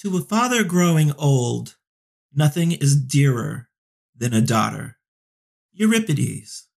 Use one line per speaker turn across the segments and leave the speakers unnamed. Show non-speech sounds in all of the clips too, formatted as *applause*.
To a father growing old, nothing is dearer than a daughter. Euripides.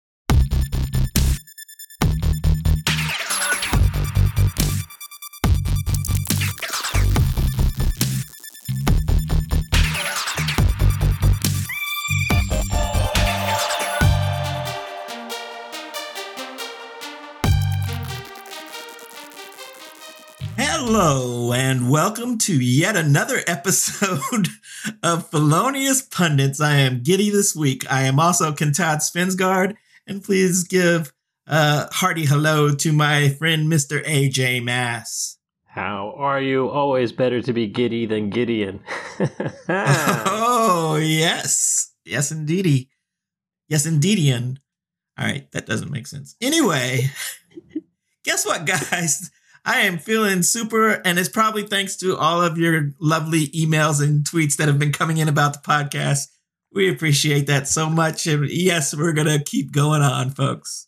Hello, and welcome to yet another episode *laughs* of Felonious Pundits. I am giddy this week. I am also Kentad Svensgaard, and please give a hearty hello to my friend Mr. AJ Mass.
How are you? Always better to be giddy than Gideon. *laughs* *laughs*
oh, yes. Yes, indeedy. Yes, indeedian. All right, that doesn't make sense. Anyway, guess what, guys? I am feeling super, and it's probably thanks to all of your lovely emails and tweets that have been coming in about the podcast. We appreciate that so much. And yes, we're going to keep going on, folks.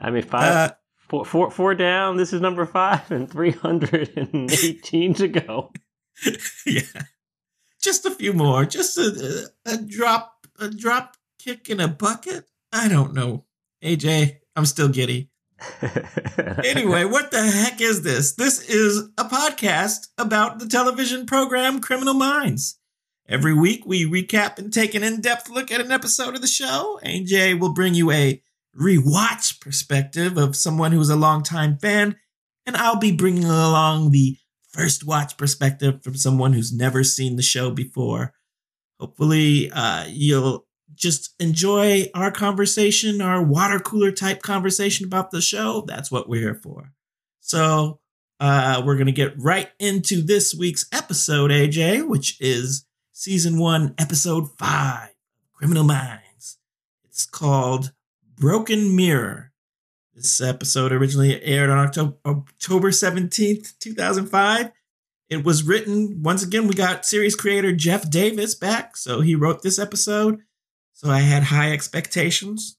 I mean, five, uh, four, four, four down. This is number five, and 318 to go. *laughs*
yeah. Just a few more. Just a, a, a drop, a drop kick in a bucket. I don't know. AJ, I'm still giddy *laughs* anyway, what the heck is this? This is a podcast about the television program Criminal Minds. Every week, we recap and take an in depth look at an episode of the show. AJ will bring you a rewatch perspective of someone who's a longtime fan, and I'll be bringing along the first watch perspective from someone who's never seen the show before. Hopefully, uh, you'll just enjoy our conversation, our water cooler type conversation about the show, that's what we're here for. So, uh, we're going to get right into this week's episode, AJ, which is season one, episode five, Criminal Minds. It's called Broken Mirror. This episode originally aired on October, October 17th, 2005. It was written, once again, we got series creator Jeff Davis back. So he wrote this episode. So I had high expectations.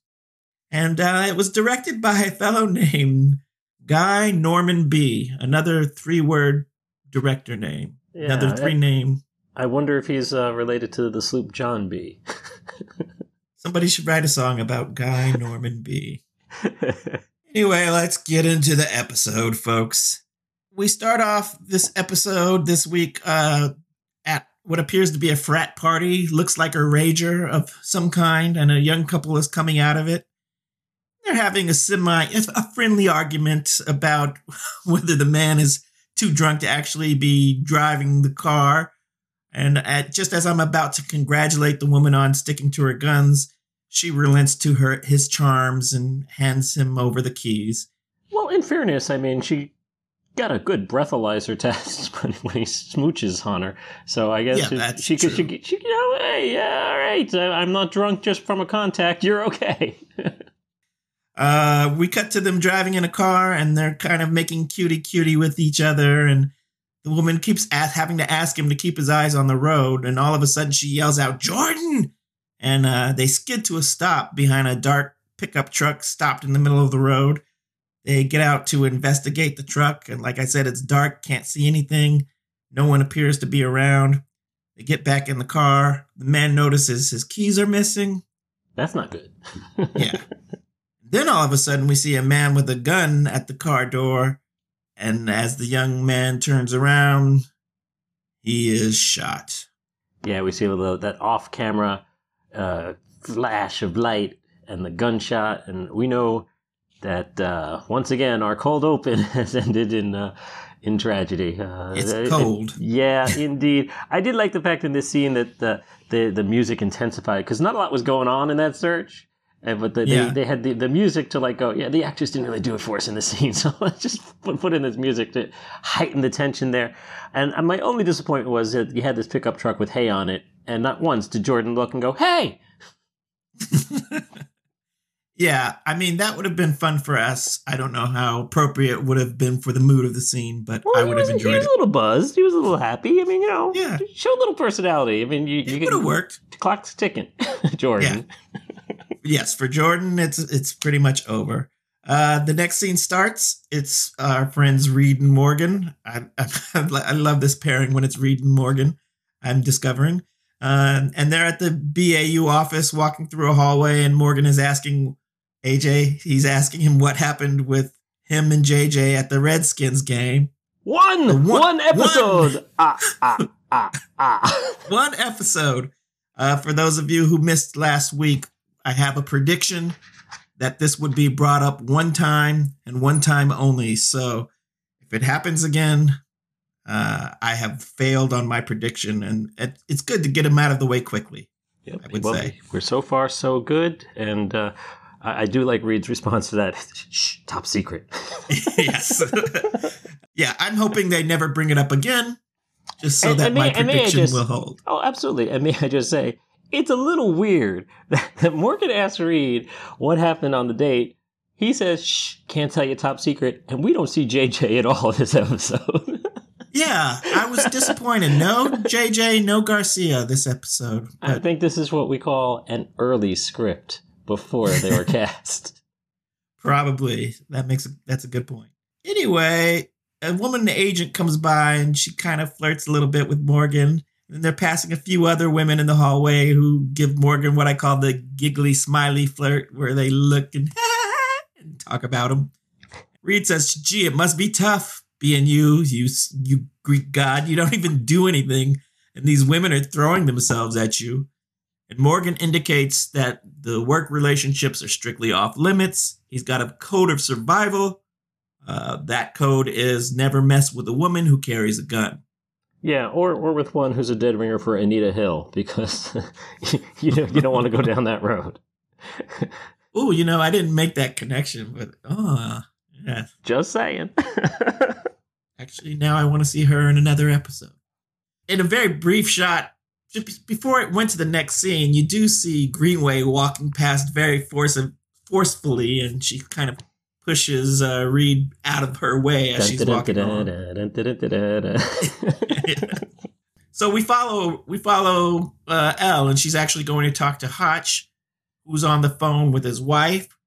And uh, it was directed by a fellow named Guy Norman Bee, another three word director name. Yeah, another three I, name.
I wonder if he's uh, related to the sloop John B. *laughs*
Somebody should write a song about Guy Norman Bee. *laughs* anyway, let's get into the episode, folks. We start off this episode this week uh, what appears to be a frat party, looks like a rager of some kind, and a young couple is coming out of it. They're having a semi, a friendly argument about *laughs* whether the man is too drunk to actually be driving the car. And at, just as I'm about to congratulate the woman on sticking to her guns, she relents to her his charms and hands him over the keys.
Well, in fairness, I mean, she got a good breathalyzer *laughs* test when, when he smooches on her. So I guess
yeah,
she, she she, she, you know, hey, yeah, all right, I'm not drunk just from a contact. *laughs* You're okay.
uh, we cut to them driving in a car, and they're kind of making cutie cutie with each other, and the woman keeps ask, having to ask him to keep his eyes on the road, and all of a sudden she yells out, "Jordan!" And uh, they skid to a stop behind a dark pickup truck stopped in the middle of the road they get out to investigate the truck, and like I said, it's dark, can't see anything. No one appears to be around. They get back in the car. The man notices his keys are missing.
That's not good. *laughs*
yeah. Then all of a sudden, we see a man with a gun at the car door. And as the young man turns around, he is shot.
Yeah, we see a little that off camera uh, flash of light and the gunshot. And we know that uh, once again our cold open *laughs* has ended in uh, in tragedy.
Uh, it's cold.
yeah, indeed. I did like the fact in this scene that the the, the music intensified because not a lot was going on in that search. And, but the, yeah. they, they had the, the music to like go, yeah, the actors didn't really do it for us in the scene. *laughs* So let's just put, put in this music to heighten the tension there. And, and my only disappointment was that you had this pickup truck with hay on it. And not once did Jordan look and go, hey, *laughs*
Yeah, I mean that would have been fun for us. I don't know how appropriate would have been for the mood of the scene, but well, I would
have
enjoyed it.
He was
it.
a little buzzed. He was a little happy. I mean, you know,
yeah,
show a little personality. I mean, you,
it would have worked.
Clock's ticking, *laughs* Jordan.
Yes, for Jordan, it's it's pretty much over. Uh, the next scene starts. It's our friends Reid and Morgan. I, *laughs* I, I love this pairing when it's Reid and Morgan. I'm discovering. Uh, and they're at the BAU office walking through a hallway, and Morgan is asking AJ, he's asking him what happened with him and JJ at the Redskins game.
One, one, one episode. One. Ah, ah, ah,
ah. *laughs* one episode. Uh, for those of you who missed last week, I have a prediction that this would be brought up one time and one time only. So if it happens again, uh, I have failed on my prediction, and it, it's good to get him out of the way quickly. Yep. I would well, say
we're so far so good, and uh, I, I, do like Reid's response to that. *laughs* Shh, top secret. *laughs*
yes. *laughs* yeah, I'm hoping they never bring it up again, just so and, that and my may, prediction just, will hold.
Oh, absolutely. And may I just say, it's a little weird that, that Morgan asks Reid what happened on the date. He says, "Shh, can't tell you top secret," and we don't see JJ at all this episode.
yeah, I was disappointed. No JJ, no Garcia this episode.
But... I think this is what we call an early script before they were *laughs* cast.
Probably. That makes a, that's a good point. Anyway, a woman agent comes by and she kind of flirts a little bit with Morgan. And they're passing a few other women in the hallway who give Morgan what I call the giggly smiley flirt, where they look and, *laughs* and talk about him. Reid says, "Gee, it must be tough being you, you, you Greek god. You don't even do anything, and these women are throwing themselves at you." And Morgan indicates that the work relationships are strictly off limits. He's got a code of survival. Uh, that code is never mess with a woman who carries a gun.
Yeah, or or with one who's a dead ringer for Anita Hill because *laughs* you know, you don't want to go down that road. *laughs*
oh, you know, I didn't make that connection, but oh, yeah.
Just saying. *laughs*
Actually, now I want to see her in another episode. In a very brief shot, before it went to the next scene, you do see Greenaway walking past very force forcefully, and she kind of pushes uh, Reid out of her way as she's walking So we follow we follow uh, Elle, and she's actually going to talk to Hotch, who's on the phone with his wife.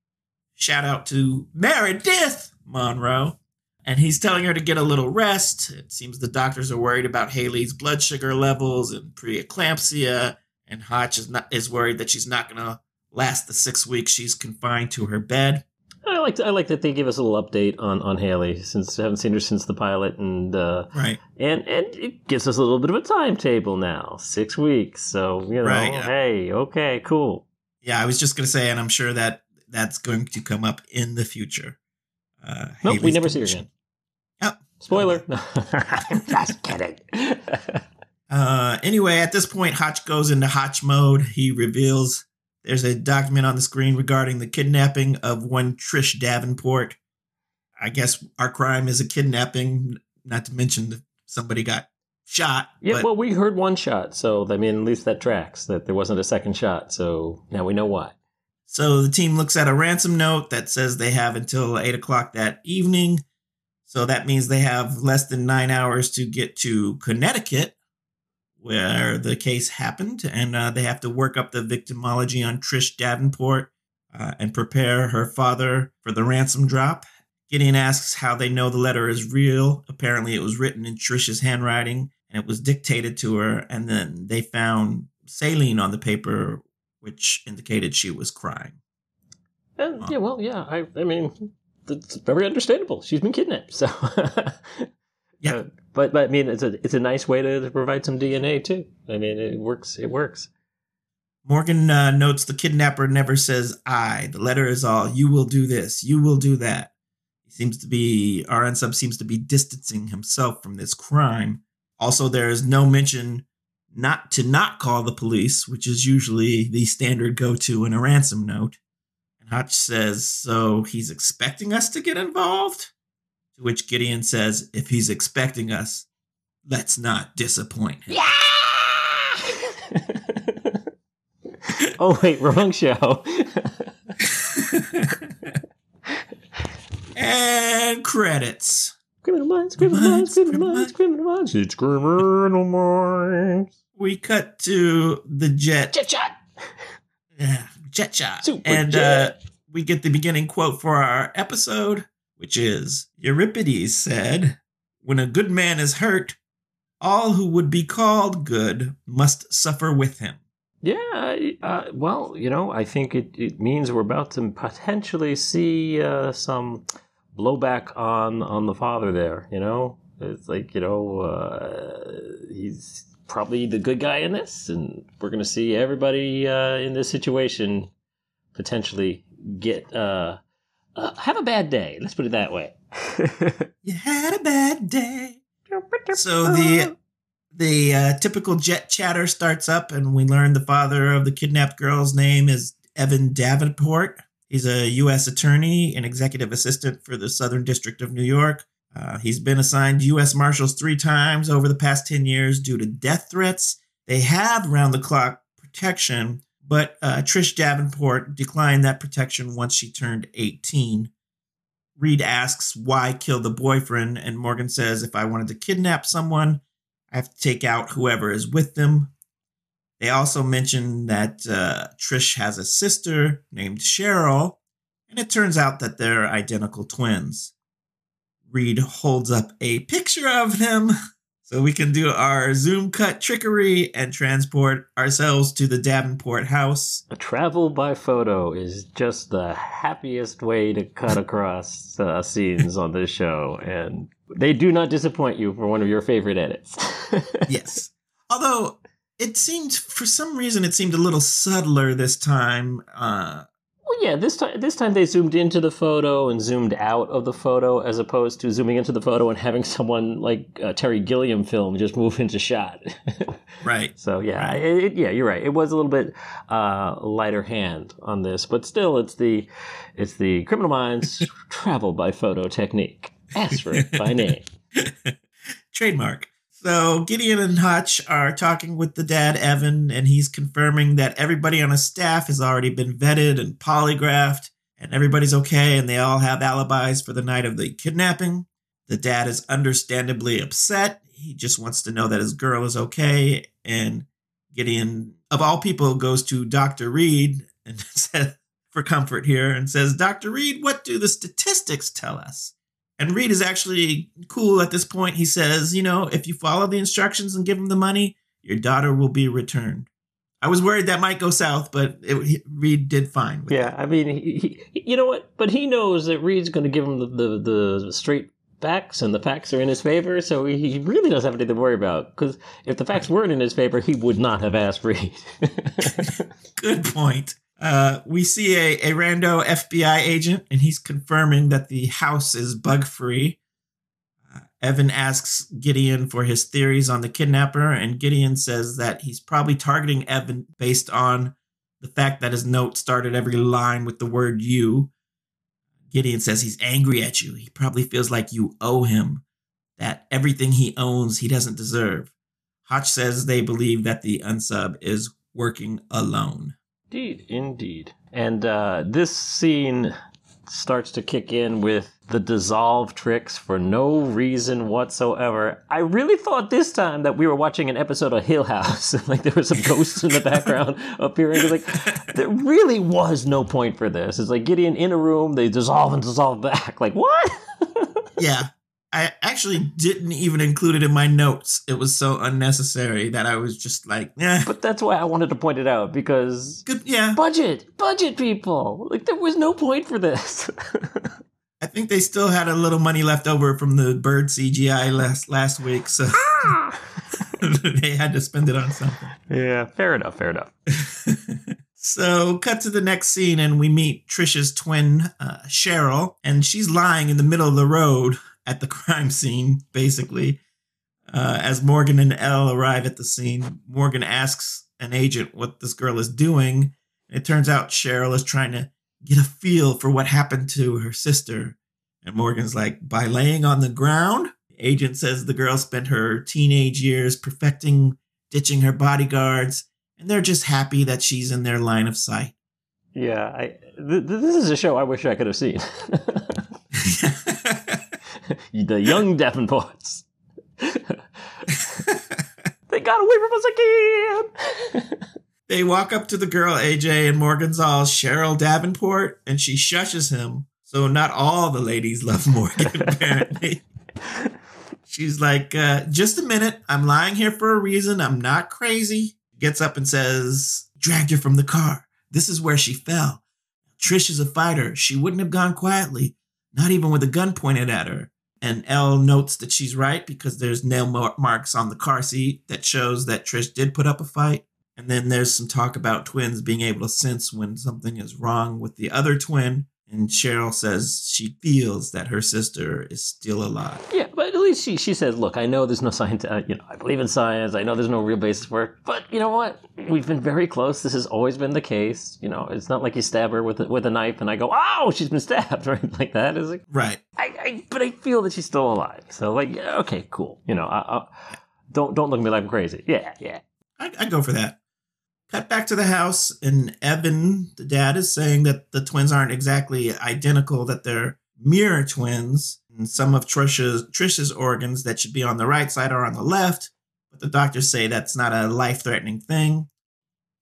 Shout out to Meredith Monroe and he's telling her to get a little rest. It seems the doctors are worried about Haley's blood sugar levels and preeclampsia, and Hotch is not is worried that she's not going to last the six weeks she's confined to her bed.
I like to, I like that they give us a little update on on Haley since I haven't seen her since the pilot, and uh,
right,
and and it gives us a little bit of a timetable now, six weeks. So you know, right, yeah. hey, okay, cool.
Yeah, I was just going to say, and I'm sure that that's going to come up in the future.
Uh, nope, we never see her again.
Oh.
Spoiler. I'm *laughs* just kidding. *laughs*
uh, anyway, at this point, Hotch goes into Hotch mode. He reveals there's a document on the screen regarding the kidnapping of one Trish Davenport. I guess our crime is a kidnapping, not to mention that somebody got shot.
Yeah, well, we heard one shot, so I mean, at least that tracks that there wasn't a second shot. So now we know why.
So the team looks at a ransom note that says they have until eight o'clock that evening so that means they have less than nine hours to get to Connecticut, where the case happened, and uh, they have to work up the victimology on Trish Davenport uh, and prepare her father for the ransom drop. Gideon asks how they know the letter is real. Apparently, it was written in Trish's handwriting and it was dictated to her, and then they found saline on the paper, which indicated she was crying.
Uh, yeah, well, yeah. I, I mean, it's very understandable. She's been kidnapped, so *laughs*
yeah. Uh,
but but I mean, it's a it's a nice way to, to, provide some DNA too. I mean, it works. It works.
Morgan uh, notes the kidnapper never says "I." The letter is all "You will do this. You will do that." He seems to be our unsub seems to be distancing himself from this crime. Also, there is no mention not to not call the police, which is usually the standard go to in a ransom note. And Hotch says, So he's expecting us to get involved? To which Gideon says, If he's expecting us, let's not disappoint him.
Yeah! *laughs* oh, wait, wrong show. *laughs*
and credits.
Criminal minds, criminal minds, criminal minds, criminal minds. It's criminal minds.
We cut to the jet.
Jet shot.
Yeah, jet shot. Super and jet. Uh, we get the beginning quote for our episode, which is Euripides said, When a good man is hurt, all who would be called good must suffer with him.
Yeah, uh, well, you know, I think it, it means we're about to potentially see uh, some blowback on on the father there. You know, it's like you know uh, he's probably the good guy in this, and we're going to see everybody uh, in this situation potentially get uh, uh, have a bad day. Let's put it that way. *laughs*
you had a bad day. So the the uh, typical jet chatter starts up, and we learn the father of the kidnapped girl's name is Evan Davenport. He's a U.S. attorney and executive assistant for the Southern District of New York. Uh, he's been assigned U.S. Marshals three times over the past 10 years due to death threats. They have round the clock protection, but uh, Trish Davenport declined that protection once she turned 18. Reid asks why kill the boyfriend, and Morgan says if I wanted to kidnap someone, I have to take out whoever is with them. They also mention that uh, Trish has a sister named Cheryl, and it turns out that they're identical twins. Reid holds up a picture of them so we can do our zoom cut trickery and transport ourselves to the Davenport house.
A travel by photo is just the happiest way to cut across uh, scenes on this show, and they do not disappoint you for one of your favorite edits. *laughs*
yes. Although it seemed, for some reason, it seemed a little subtler this time. Uh,
well, yeah, this time this time they zoomed into the photo and zoomed out of the photo, as opposed to zooming into the photo and having someone like a Terry Gilliam film just move into shot. *laughs*
right.
So yeah, right. It, yeah, you're right. It was a little bit uh, lighter hand on this, but still, it's the it's the Criminal Minds *laughs* travel by photo technique. Ask for it by name. *laughs*
Trademark. So Gideon and Hotch are talking with the dad, Evan, and he's confirming that everybody on his staff has already been vetted and polygraphed, and everybody's okay, and they all have alibis for the night of the kidnapping. The dad is understandably upset. He just wants to know that his girl is okay, and Gideon, of all people, goes to Dr. Reid and *laughs* says, for comfort here and says, Dr. Reid, what do the statistics tell us? And Reid is actually cool at this point. He says, you know, if you follow the instructions and give him the money, your daughter will be returned. I was worried that might go south, but it, Reid did fine.
yeah,
that.
I mean, he, he, you know what? But he knows that Reid's going to give him the, the, the straight facts, and the facts are in his favor, so he really doesn't have anything to worry about. Because if the facts weren't in his favor, he would not have asked Reid. *laughs*
Good point. Uh, we see a, a rando FBI agent, and he's confirming that the house is bug free. Uh, Evan asks Gideon for his theories on the kidnapper, and Gideon says that he's probably targeting Evan based on the fact that his note started every line with the word you. Gideon says he's angry at you. He probably feels like you owe him, that everything he owns he doesn't deserve. Hotch says they believe that the unsub is working alone.
Indeed, indeed. And uh, this scene starts to kick in with the dissolve tricks for no reason whatsoever. I really thought this time that we were watching an episode of Hill House, *laughs* like there was some ghosts in the background *laughs* appearing. Like there really was no point for this. It's like Gideon in a room, they dissolve and dissolve back. Like what? *laughs*
yeah, I actually didn't even include it in my notes. It was so unnecessary that I was just like, yeah.
But that's why I wanted to point it out because
Good, yeah,
budget, budget people. Like there was no point for this. *laughs*
I think they still had a little money left over from the bird CGI last last week, so *laughs* they had to spend it on something.
Yeah, fair enough, fair enough. *laughs*
So, cut to the next scene, and we meet Trisha's twin, uh, Cheryl, and she's lying in the middle of the road at the *laughs* crime scene, basically. Uh, as Morgan and Elle arrive at the scene, Morgan asks an agent what this girl is doing. It turns out Cheryl is trying to get a feel for what happened to her sister. And Morgan's like, by laying on the ground? The agent says the girl spent her teenage years perfecting, ditching her bodyguards, and they're just happy that she's in their line of sight.
Yeah, I, th- this is a show I wish I could have seen. *laughs* *laughs* the young *laughs* Davenports. they got away from us again. *laughs*
They walk up to the girl AJ and Morgan's all Cheryl Davenport, and she shushes him. So not all the ladies love Morgan, *laughs* apparently. She's like, uh, just a minute. I'm lying here for a reason. I'm not crazy. Gets up and says, dragged her from the car. This is where she fell. Trish is a fighter. She wouldn't have gone quietly, not even with a gun pointed at her. And Elle notes that she's right because there's nail marks on the car seat that shows that Trish did put up a fight. And then there's some talk about twins being able to sense when something is wrong with the other twin. And Cheryl says she feels that her sister is still alive.
Yeah, but at least she, she says, "Look, I know there's no science. Uh, you know, I believe in science. I know there's no real basis for it. But you know what? We've been very close. This has always been the case. You know, it's not like you stab her with a, with a knife and I go, oh, she's been stabbed, *laughs* right? Like that is it?
Right.
I, I, but I feel that she's still alive. So like, okay, cool. You know, I, I, don't don't look at me like I'm crazy. Yeah, yeah.
I, I go for that. Cut back to the house, and Evan, the dad, is saying that the twins aren't exactly identical, that they're mirror twins. And some of Trisha's, Trisha's organs that should be on the right side are on the left, but the doctors say that's not a life threatening thing.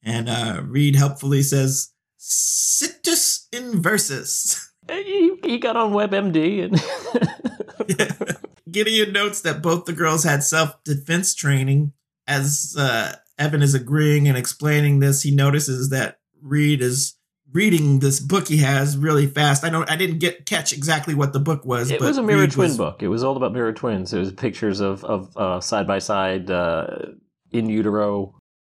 And uh, Reid helpfully says, Situs inversus. *laughs*
He, he got on WebMD and.
yeah. *laughs* Gideon notes that both the girls had self defense training. As uh, Evan is agreeing and explaining this, he notices that Reid is reading this book he has really fast. I don't I didn't get catch exactly what the book was.
It was a mirror Reed twin was, book. It was all about mirror twins. It was pictures of of side by side in utero,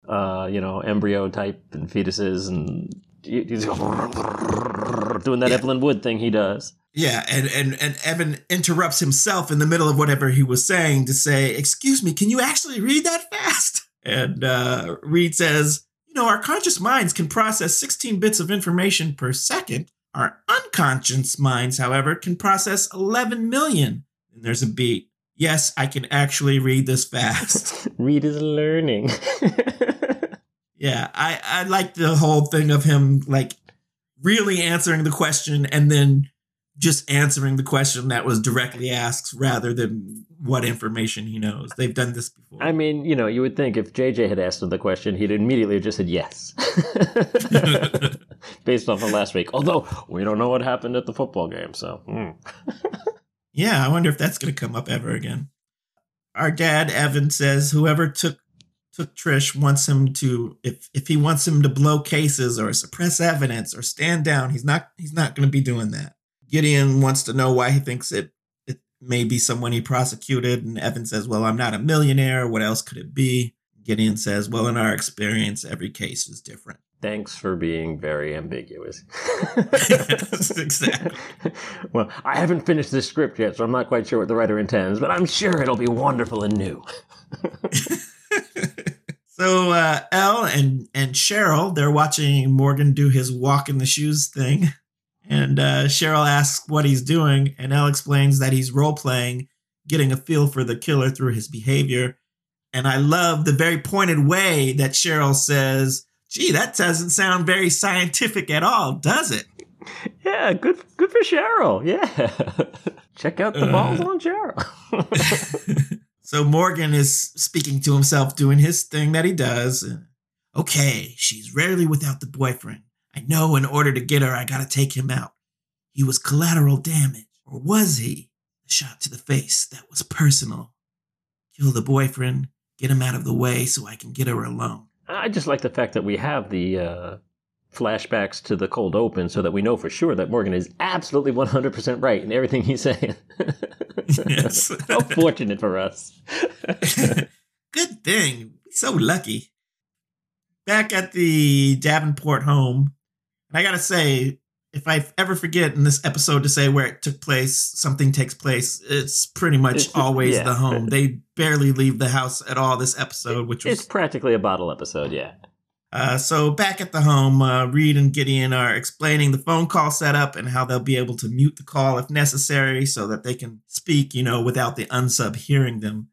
uh, you know, embryo type and fetuses and he's *laughs* doing that yeah. Evelyn Wood thing he does.
Yeah, and, and and Evan interrupts himself in the middle of whatever he was saying to say, "Excuse me, can you actually read that fast?" And uh, Reid says, "You know, our conscious minds can process 16 bits of information per second. Our unconscious minds, however, can process 11 million." And there's a beat. Yes, I can actually read this fast. *laughs*
Reid is learning. *laughs*
yeah, I I like the whole thing of him like really answering the question and then just answering the question that was directly asked rather than what information he knows. They've done this before.
I mean, you know, you would think if JJ had asked him the question, he'd immediately just said yes. *laughs* *laughs* Based off of last week. Although we don't know what happened at the football game, so. Mm. *laughs*
yeah, I wonder if that's going to come up ever again. Our dad, Evan, says whoever took took Trish wants him to if if he wants him to blow cases or suppress evidence or stand down, he's not he's not going to be doing that. Gideon wants to know why he thinks it it may be someone he prosecuted, and Evan says, "Well, I'm not a millionaire. What else could it be?" Gideon says, "Well, in our experience, every case is different."
Thanks for being very ambiguous. *laughs* yes, exactly. *laughs* well, I haven't finished this script yet, so I'm not quite sure what the writer intends, but I'm sure it'll be wonderful and new. *laughs*
so uh, Elle and and Cheryl, they're watching Morgan do his walk in the shoes thing, and uh, Cheryl asks what he's doing, and Elle explains that he's role playing, getting a feel for the killer through his behavior. And I love the very pointed way that Cheryl says, "Gee, that doesn't sound very scientific at all, does it?"
Yeah, good good for Cheryl. Yeah. *laughs* Check out the balls uh, on Cheryl. *laughs* *laughs*
So Morgan is speaking to himself, doing his thing that he does. Okay, she's rarely without the boyfriend. I know in order to get her, I gotta take him out. He was collateral damage. Or was he? A shot to the face that was personal. Kill the boyfriend, get him out of the way so I can get her alone.
I just like the fact that we have the uh, flashbacks to the cold open so that we know for sure that Morgan is absolutely 100% right in everything he's saying. yes. *laughs* How fortunate for us. *laughs*
Good thing. So lucky. Back at the Davenport home, I gotta say, if I ever forget in this episode to say where it took place, something takes place, it's pretty much always yeah. the home. They barely leave the house at all this episode, which was.
It's practically a bottle episode, yeah.
Uh, so back at the home, uh, Reid and Gideon are explaining the phone call setup and how they'll be able to mute the call if necessary so that they can speak, you know, without the unsub hearing them.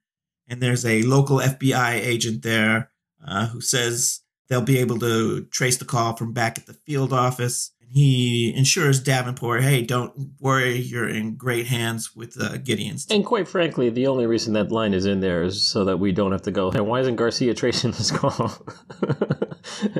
And there's a local FBI agent there uh, who says they'll be able to trace the call from back at the field office And he ensures Davenport, hey, don't worry, you're in great hands with uh, Gideon's.
And quite frankly, the only reason that line is in there is so that we don't have to go, hey, why isn't Garcia tracing this call? *laughs*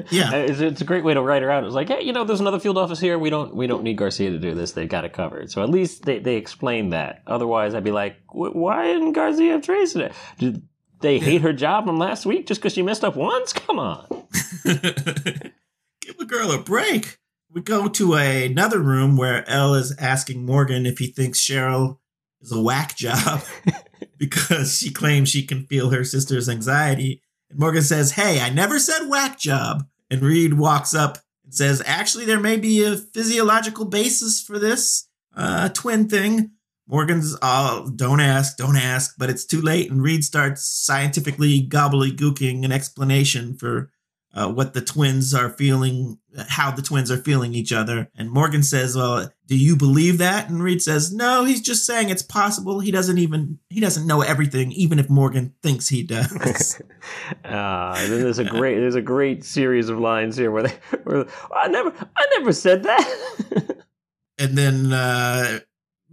Yeah,
it's, it's, a great way to write out. It's like, hey, you know, there's another field office here. We don't we don't need Garcia to do this. They've got it covered. So at least they they explain that. Otherwise, I'd be like, why didn't Garcia Trace it? Did they hate her job from last week just because she messed up once? Come on, *laughs*
give a girl a break. We go to a, another room where Elle is asking Morgan if he thinks Cheryl is a whack job *laughs* because she claims she can feel her sister's anxiety. And Morgan says, Hey, I never said whack job. And Reid walks up and says, Actually, there may be a physiological basis for this uh, twin thing. Morgan's all, don't ask, don't ask, but it's too late. And Reid starts scientifically gobbledygooking an explanation for uh, what the twins are feeling, how the twins are feeling each other. And Morgan says, "Well, do you believe that?" And Reid says, "No, he's just saying it's possible. He doesn't even he doesn't know everything, even if Morgan thinks he does." *laughs*
uh, then there's a great there's a great series of lines here where they where, I never I never said that. *laughs*
and then uh,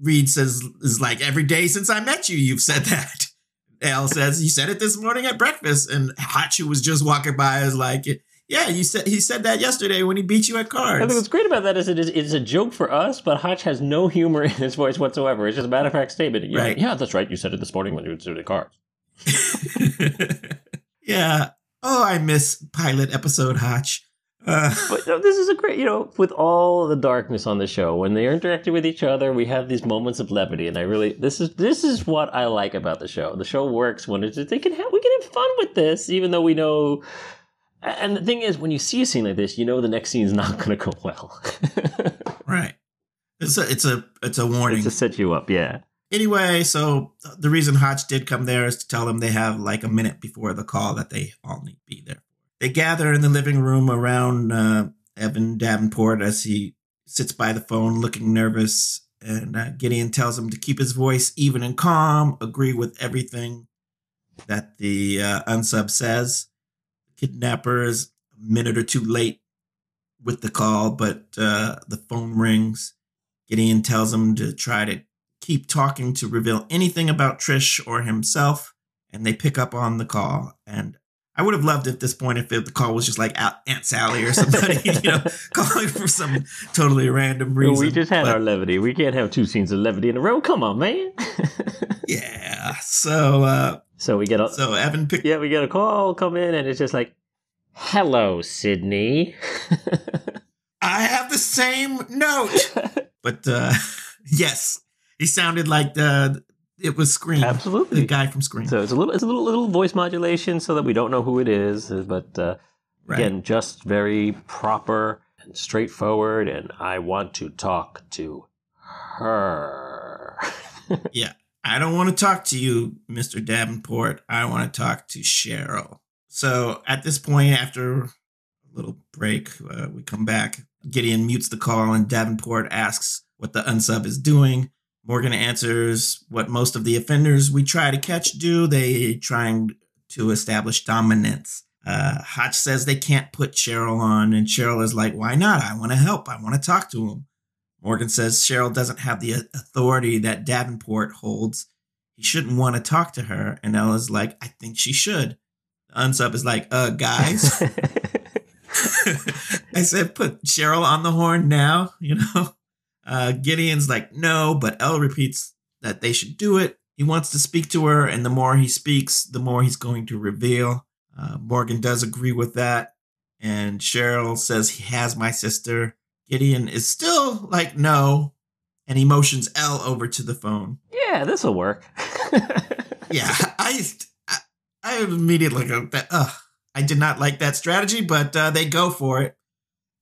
Reid says, "Is like every day since I met you, you've said that." *laughs* Elle says, "You said it this morning at breakfast," and Hotch was just walking by, is like, "Yeah, you said he said that yesterday when he beat you at cards."
I think what's great about that is it is it's a joke for us, but Hotch has no humor *laughs* in his voice whatsoever. It's just a matter of fact statement. You're right? Like, yeah, that's right. You said it this morning when you were at cards. *laughs*
yeah. Oh, I miss pilot episode Hotch.
Uh, but this is a great, you know, with all the darkness on the show, when they're interacting with each other, we have these moments of levity, and I really, this is this is what I like about the show. The show works when it's they can have we can have fun with this, even though we know. And the thing is, when you see a scene like this, you know the next scene is not going to go well. *laughs*
right. It's a it's a it's a warning it's
to set you up. Yeah.
Anyway, so the reason Hotch did come there is to tell them they have like a minute before the call that they all need to be there. They gather in the living room around uh, Evan Davenport as he sits by the phone looking nervous. And uh, Gideon tells him to keep his voice even and calm, agree with everything that the uh, unsub says. Kidnapper is a minute or two late with the call, but uh, the phone rings. Gideon tells him to try to keep talking to reveal anything about Trish or himself, and they pick up on the call. And I would have loved at this point if it, the call was just like Aunt Sally or somebody, *laughs* you know, *laughs* calling for some totally random reason.
We just had but, our levity. We can't have two scenes of levity in a row. Come on, man. *laughs*
yeah. So, uh,
so we get a
so Evan picked.
Yeah, we get a call come in, and it's just like, "Hello, Sydney."
I have the same note, but uh, yes, he sounded like the it was Scream.
Absolutely,
the guy from Scream.
So it's a little, it's a little, little voice modulation, so that we don't know who it is. But uh, right. again, just very proper and straightforward. And I want to talk to her. *laughs*
yeah, I don't want to talk to you, Mister Davenport. I want to talk to Cheryl. So at this point, after a little break, uh, we come back. Gideon mutes the call, and Davenport asks what the unsub is doing. Morgan answers what most of the offenders we try to catch do. They trying to establish dominance. Uh, Hotch says they can't put Cheryl on, and Cheryl is like, "Why not? I want to help. I want to talk to him." Morgan says Cheryl doesn't have the authority that Davenport holds. He shouldn't want to talk to her, and Elle's like, "I think she should." The unsub is like, "Uh, guys." *laughs* *laughs* I said, "Put Cheryl on the horn now," you know. Uh, Gideon's like, no, but Elle repeats that they should do it. He wants to speak to her, and the more he speaks, the more he's going to reveal. Uh, Morgan does agree with that. And Cheryl says he has my sister. Gideon is still like, no. And he motions Elle over to the phone.
Yeah, this will work. *laughs*
yeah, I, I, I immediately like, uh, I did not like that strategy, but uh, they go for it.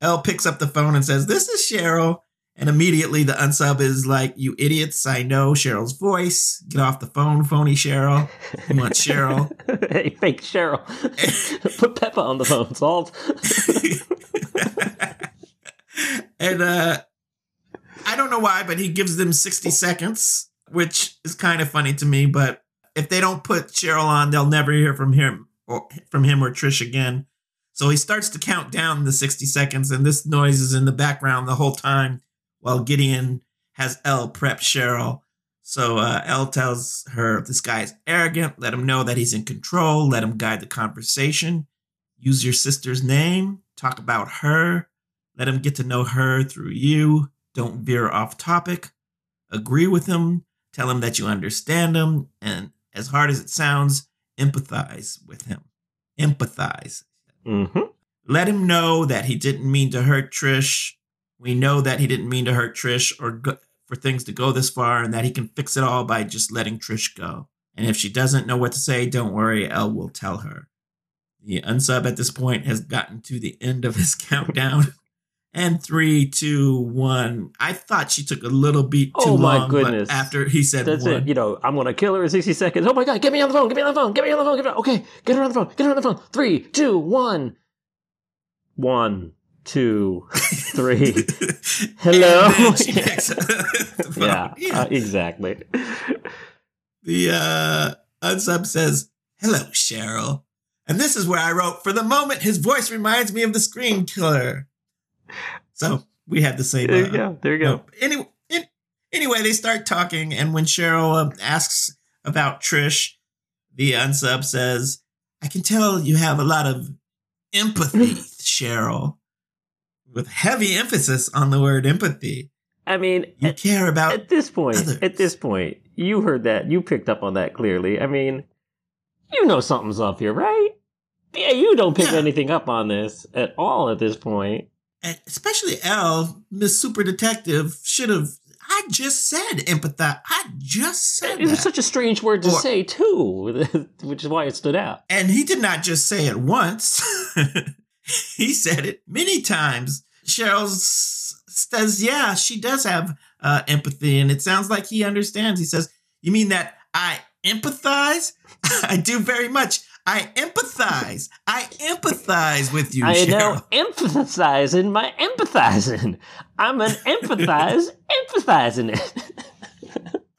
Elle picks up the phone and says, This is Cheryl. And immediately the unsub is like, You idiots, I know Cheryl's voice. Get off the phone, phony Cheryl. You want Cheryl. *laughs*
hey, fake Cheryl. *laughs* Put Peppa on the phone, salt. *laughs*
and uh I don't know why, but he gives them 60 seconds, which is kind of funny to me. But if they don't put Cheryl on, they'll never hear from him or from him or Trish again. So he starts to count down the 60 seconds, and this noise is in the background the whole time while Gideon has Elle prep Cheryl. So uh, Elle tells her this guy is arrogant. Let him know that he's in control. Let him guide the conversation. Use your sister's name, talk about her, let him get to know her through you. Don't veer off topic. Agree with him, tell him that you understand him, and as hard as it sounds, empathize with him. Empathize.
Mm-hmm.
Let him know that he didn't mean to hurt Trish. We know that he didn't mean to hurt Trish or go- for things to go this far, and that he can fix it all by just letting Trish go. And if she doesn't know what to say, don't worry, Elle will tell her. The unsub at this point has gotten to the end of his *laughs* countdown. And three, two, one. I thought she took a little beat too
Oh, my
long.
goodness.
But after he said
That's
one,
it. You know, I'm gonna kill her in 60 seconds. Oh my god, get me on the phone, get me on the phone, get me on the phone, get me on the phone. Okay, get her on the phone, get her on the phone. Three, two, one. One, two, *laughs* three. Hello?
And then she *laughs* picks up *laughs* the phone.
yeah,
Yeah.
uh, exactly.
the uh, unsub says, "Hello, Cheryl," and this is where I wrote, "For the moment, his voice reminds me of the Scream Killer." So we had the same.
There
uh,
you go. There you go.
Anyway, in, anyway, they start talking, and when Cheryl um, asks about Trish, the unsub says, "I can tell you have a lot of empathy, Cheryl." With heavy emphasis on the word empathy.
I mean,
You
at,
care about
at this point,
others.
at this point, you heard that. You picked up on that clearly. I mean, you know something's up here, right? Yeah, you don't pick
Yeah.
anything up on this at all at this point.
and especially Elle, Miss Super Detective, should have. I just said empathize. I just said
It was such a strange word to
Or-
say too, *laughs* which is why it stood out.
and he did not just say it once. *laughs* *laughs* he said it many times. Cheryl says, "Yeah, she does have uh, empathy, and it sounds like he understands." He says, "You mean that I empathize? *laughs* I do very much. I empathize. I empathize with you,
I
Cheryl."
now emphasizing my empathizing. I'm an empathize *laughs* empathizing it.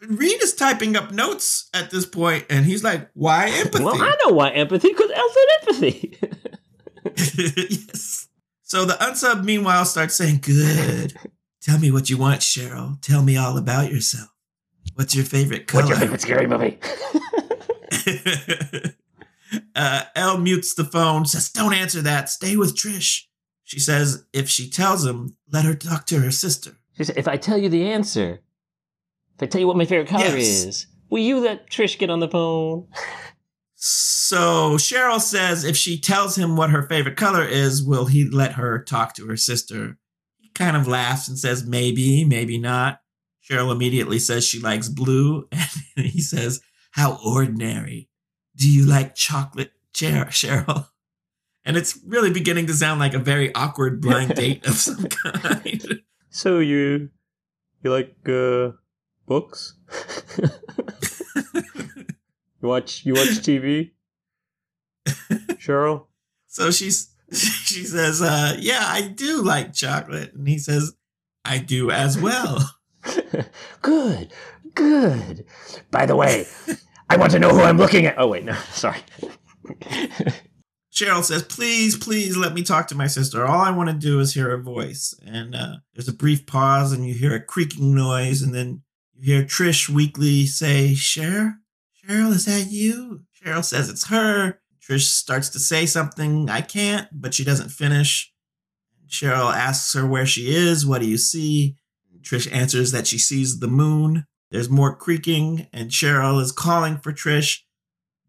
Reid is typing up notes at this point, and he's like, "Why empathy?"
well, I know why empathy, because Elf said empathy. *laughs*
yes. So the unsub, meanwhile, starts saying, "Good. Tell me what you want, Cheryl. Tell me all about yourself. What's your favorite color?"
What's your favorite scary movie? *laughs*
uh, Elle mutes the phone. Says, "Don't answer that. Stay with Trish." She says, "If she tells him, let her talk to her sister."
She said, if I tell you the answer, if I tell you what my favorite color
Yes.
is, will you let Trish get on the phone? *laughs*
So Cheryl says if she tells him what her favorite color is, will he let her talk to her sister? He kind of laughs and says, maybe, maybe not. Cheryl immediately says she likes blue, *laughs* and he says, How ordinary. Do you like chocolate, Cher- Cheryl? And it's really beginning to sound like a very awkward blind *laughs* date of some kind.
So you, you like uh, books? *laughs* you watch you watch *laughs* TV, *laughs* Cheryl?
so she's *laughs* she says, uh, Yeah, I do like chocolate. And he says, I do as well.
good, good. By the way, I want to know who I'm looking at. Oh wait, no, sorry.
Cheryl says, "Please, please let me talk to my sister. All I want to do is hear her voice." And uh, there's a brief pause, and you hear a creaking noise, and then you hear Trish weakly say, "Cheryl, Cheryl, is that you?" Cheryl says it's her. Trish starts to say something. I can't, but she doesn't finish. Cheryl asks her where she is. What do you see? Trish answers that she sees the moon. There's more creaking, and Cheryl is calling for Trish.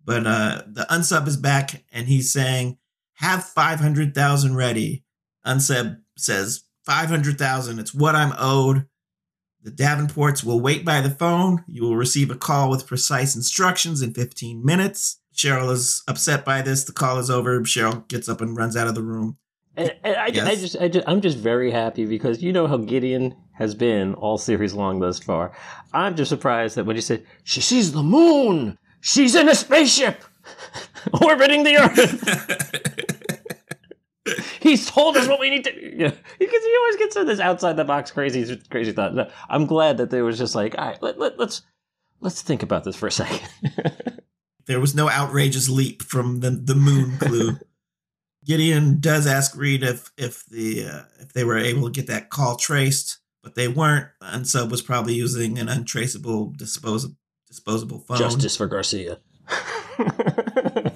But uh, the unsub is back and he's saying, have 500,000 ready. Unsub says, 500,000, it's what I'm owed. The Davenports will wait by the phone. You will receive a call with precise instructions in 15 minutes. Cheryl is upset by this. The call is over. Cheryl gets up and runs out of the room.
And, and I, I
Yes.
just, I just, I'm just very happy because you know how Gideon has been all series long thus far. I'm just surprised that when he said she sees the moon, she's in a spaceship *laughs* orbiting the Earth. *laughs* *laughs* He's told us what we need to. Yeah, because he always gets in this outside the box crazy, crazy thought. No, I'm glad that there was just like, all right, let, let, let's let's think about this for a second. *laughs*
There was no outrageous leap from the, the moon clue. *laughs* Gideon does ask Reid if if the uh, if they were able to get that call traced, but they weren't. unsub was probably using an untraceable disposable disposable phone.
Justice for Garcia.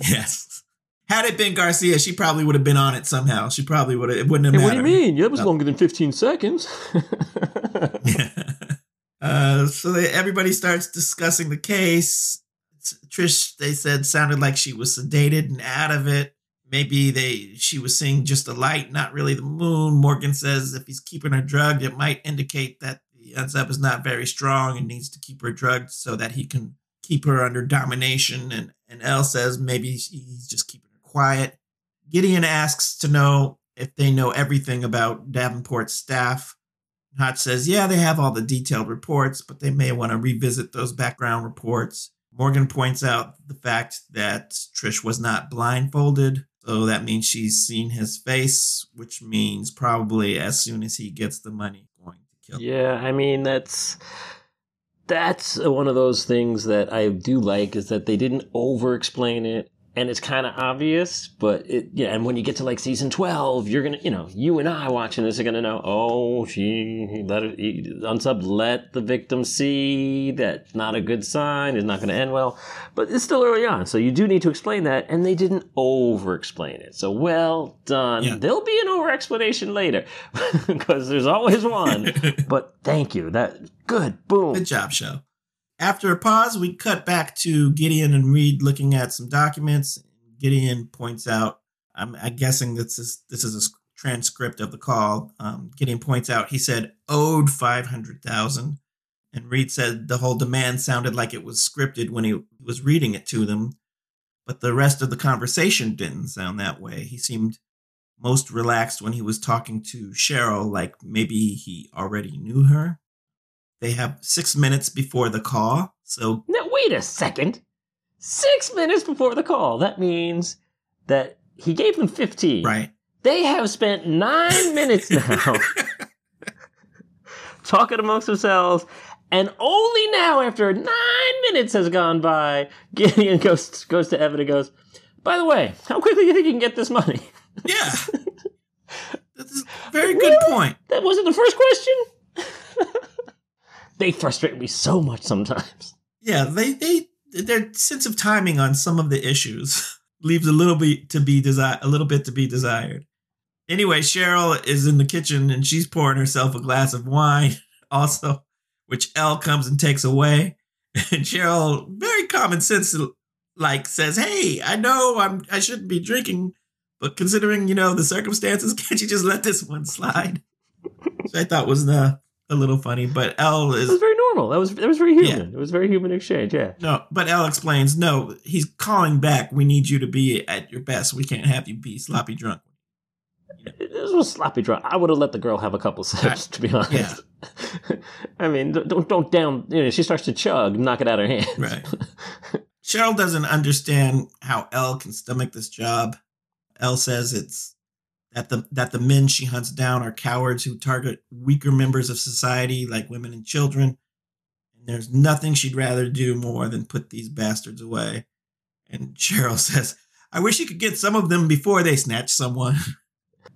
Yes. Had it been Garcia, she probably would have been on it somehow. She probably would have. It wouldn't have
hey,
mattered.
What do you mean? Yeah, it was no. longer than 15 seconds. *laughs*
yeah. Uh, so they, everybody starts discussing the case. Trish, they said, sounded like she was sedated and out of it. Maybe they she was seeing just a light, not really the moon. Morgan says if he's keeping her drugged, it might indicate that the unsub is not very strong and needs to keep her drugged so that he can keep her under domination. And and Elle says maybe he's just keeping her quiet. Gideon asks to know if they know everything about Davenport's staff. Hotch says, yeah, they have all the detailed reports, but they may want to revisit those background reports. Morgan points out the fact that Trish was not blindfolded, so that means she's seen his face, which means probably as soon as he gets the money, going to kill.
Yeah, I mean that's that's one of those things that I do like is that they didn't over explain it and it's kind of obvious, but it yeah. And when you get to like season twelve, you're gonna you know you and I watching this are gonna know. Oh, she let it unsub let the victim see that's not a good sign. It's not gonna end well, but it's still early on, so you do need to explain that. And they didn't over explain it, so well done. Yeah. There'll be an over explanation later *laughs* because there's always one. *laughs* but thank you. That good. Boom.
Good job, show. After a pause, we cut back to Gideon and Reid looking at some documents. Gideon points out, I'm, I'm guessing this is this is a transcript of the call. Um, Gideon points out he said owed five hundred thousand, and Reid said the whole demand sounded like it was scripted when he was reading it to them, but the rest of the conversation didn't sound that way. He seemed most relaxed when he was talking to Cheryl, like maybe he already knew her. They have six minutes before the call. So
now wait a second. Six minutes before the call. That means that he gave them fifteen.
Right.
They have spent nine *laughs* minutes now *laughs* talking amongst themselves, and only now, after nine minutes has gone by, *laughs* Gideon goes goes to Evan and goes, "By the way, how quickly do you think you can get this money?"
Yeah, that's a very good really? point.
That wasn't the first question they frustrate me so much sometimes.
Yeah, they they their sense of timing on some of the issues *laughs* leaves a little bit to be desired, a little bit to be desired. Anyway, Cheryl is in the kitchen and she's pouring herself a glass of wine, *laughs* also, which Elle comes and takes away. *laughs* And Cheryl, very common sense, like says, "Hey, I know I'm I shouldn't be drinking, but considering you know the circumstances, can't you just let this one slide?" Which I thought was the a little funny, but Elle is.
It was very normal. That was that was very human. Yeah. It was very human exchange. Yeah.
No, but Elle explains, no, he's calling back. We need you to be at your best. We can't have you be sloppy drunk.
This was sloppy drunk. I would have let the girl have a couple sips, to be honest. Yeah. *laughs* I mean, don't don't down. You know, she starts to chug, knock it out of her hands.
Right. Cheryl doesn't understand how Elle can stomach this job. Elle says it's that the that the men she hunts down are cowards who target weaker members of society like women and children. And there's nothing she'd rather do more than put these bastards away. And *laughs* Cheryl says, I wish you could get some of them before they snatch someone. *laughs*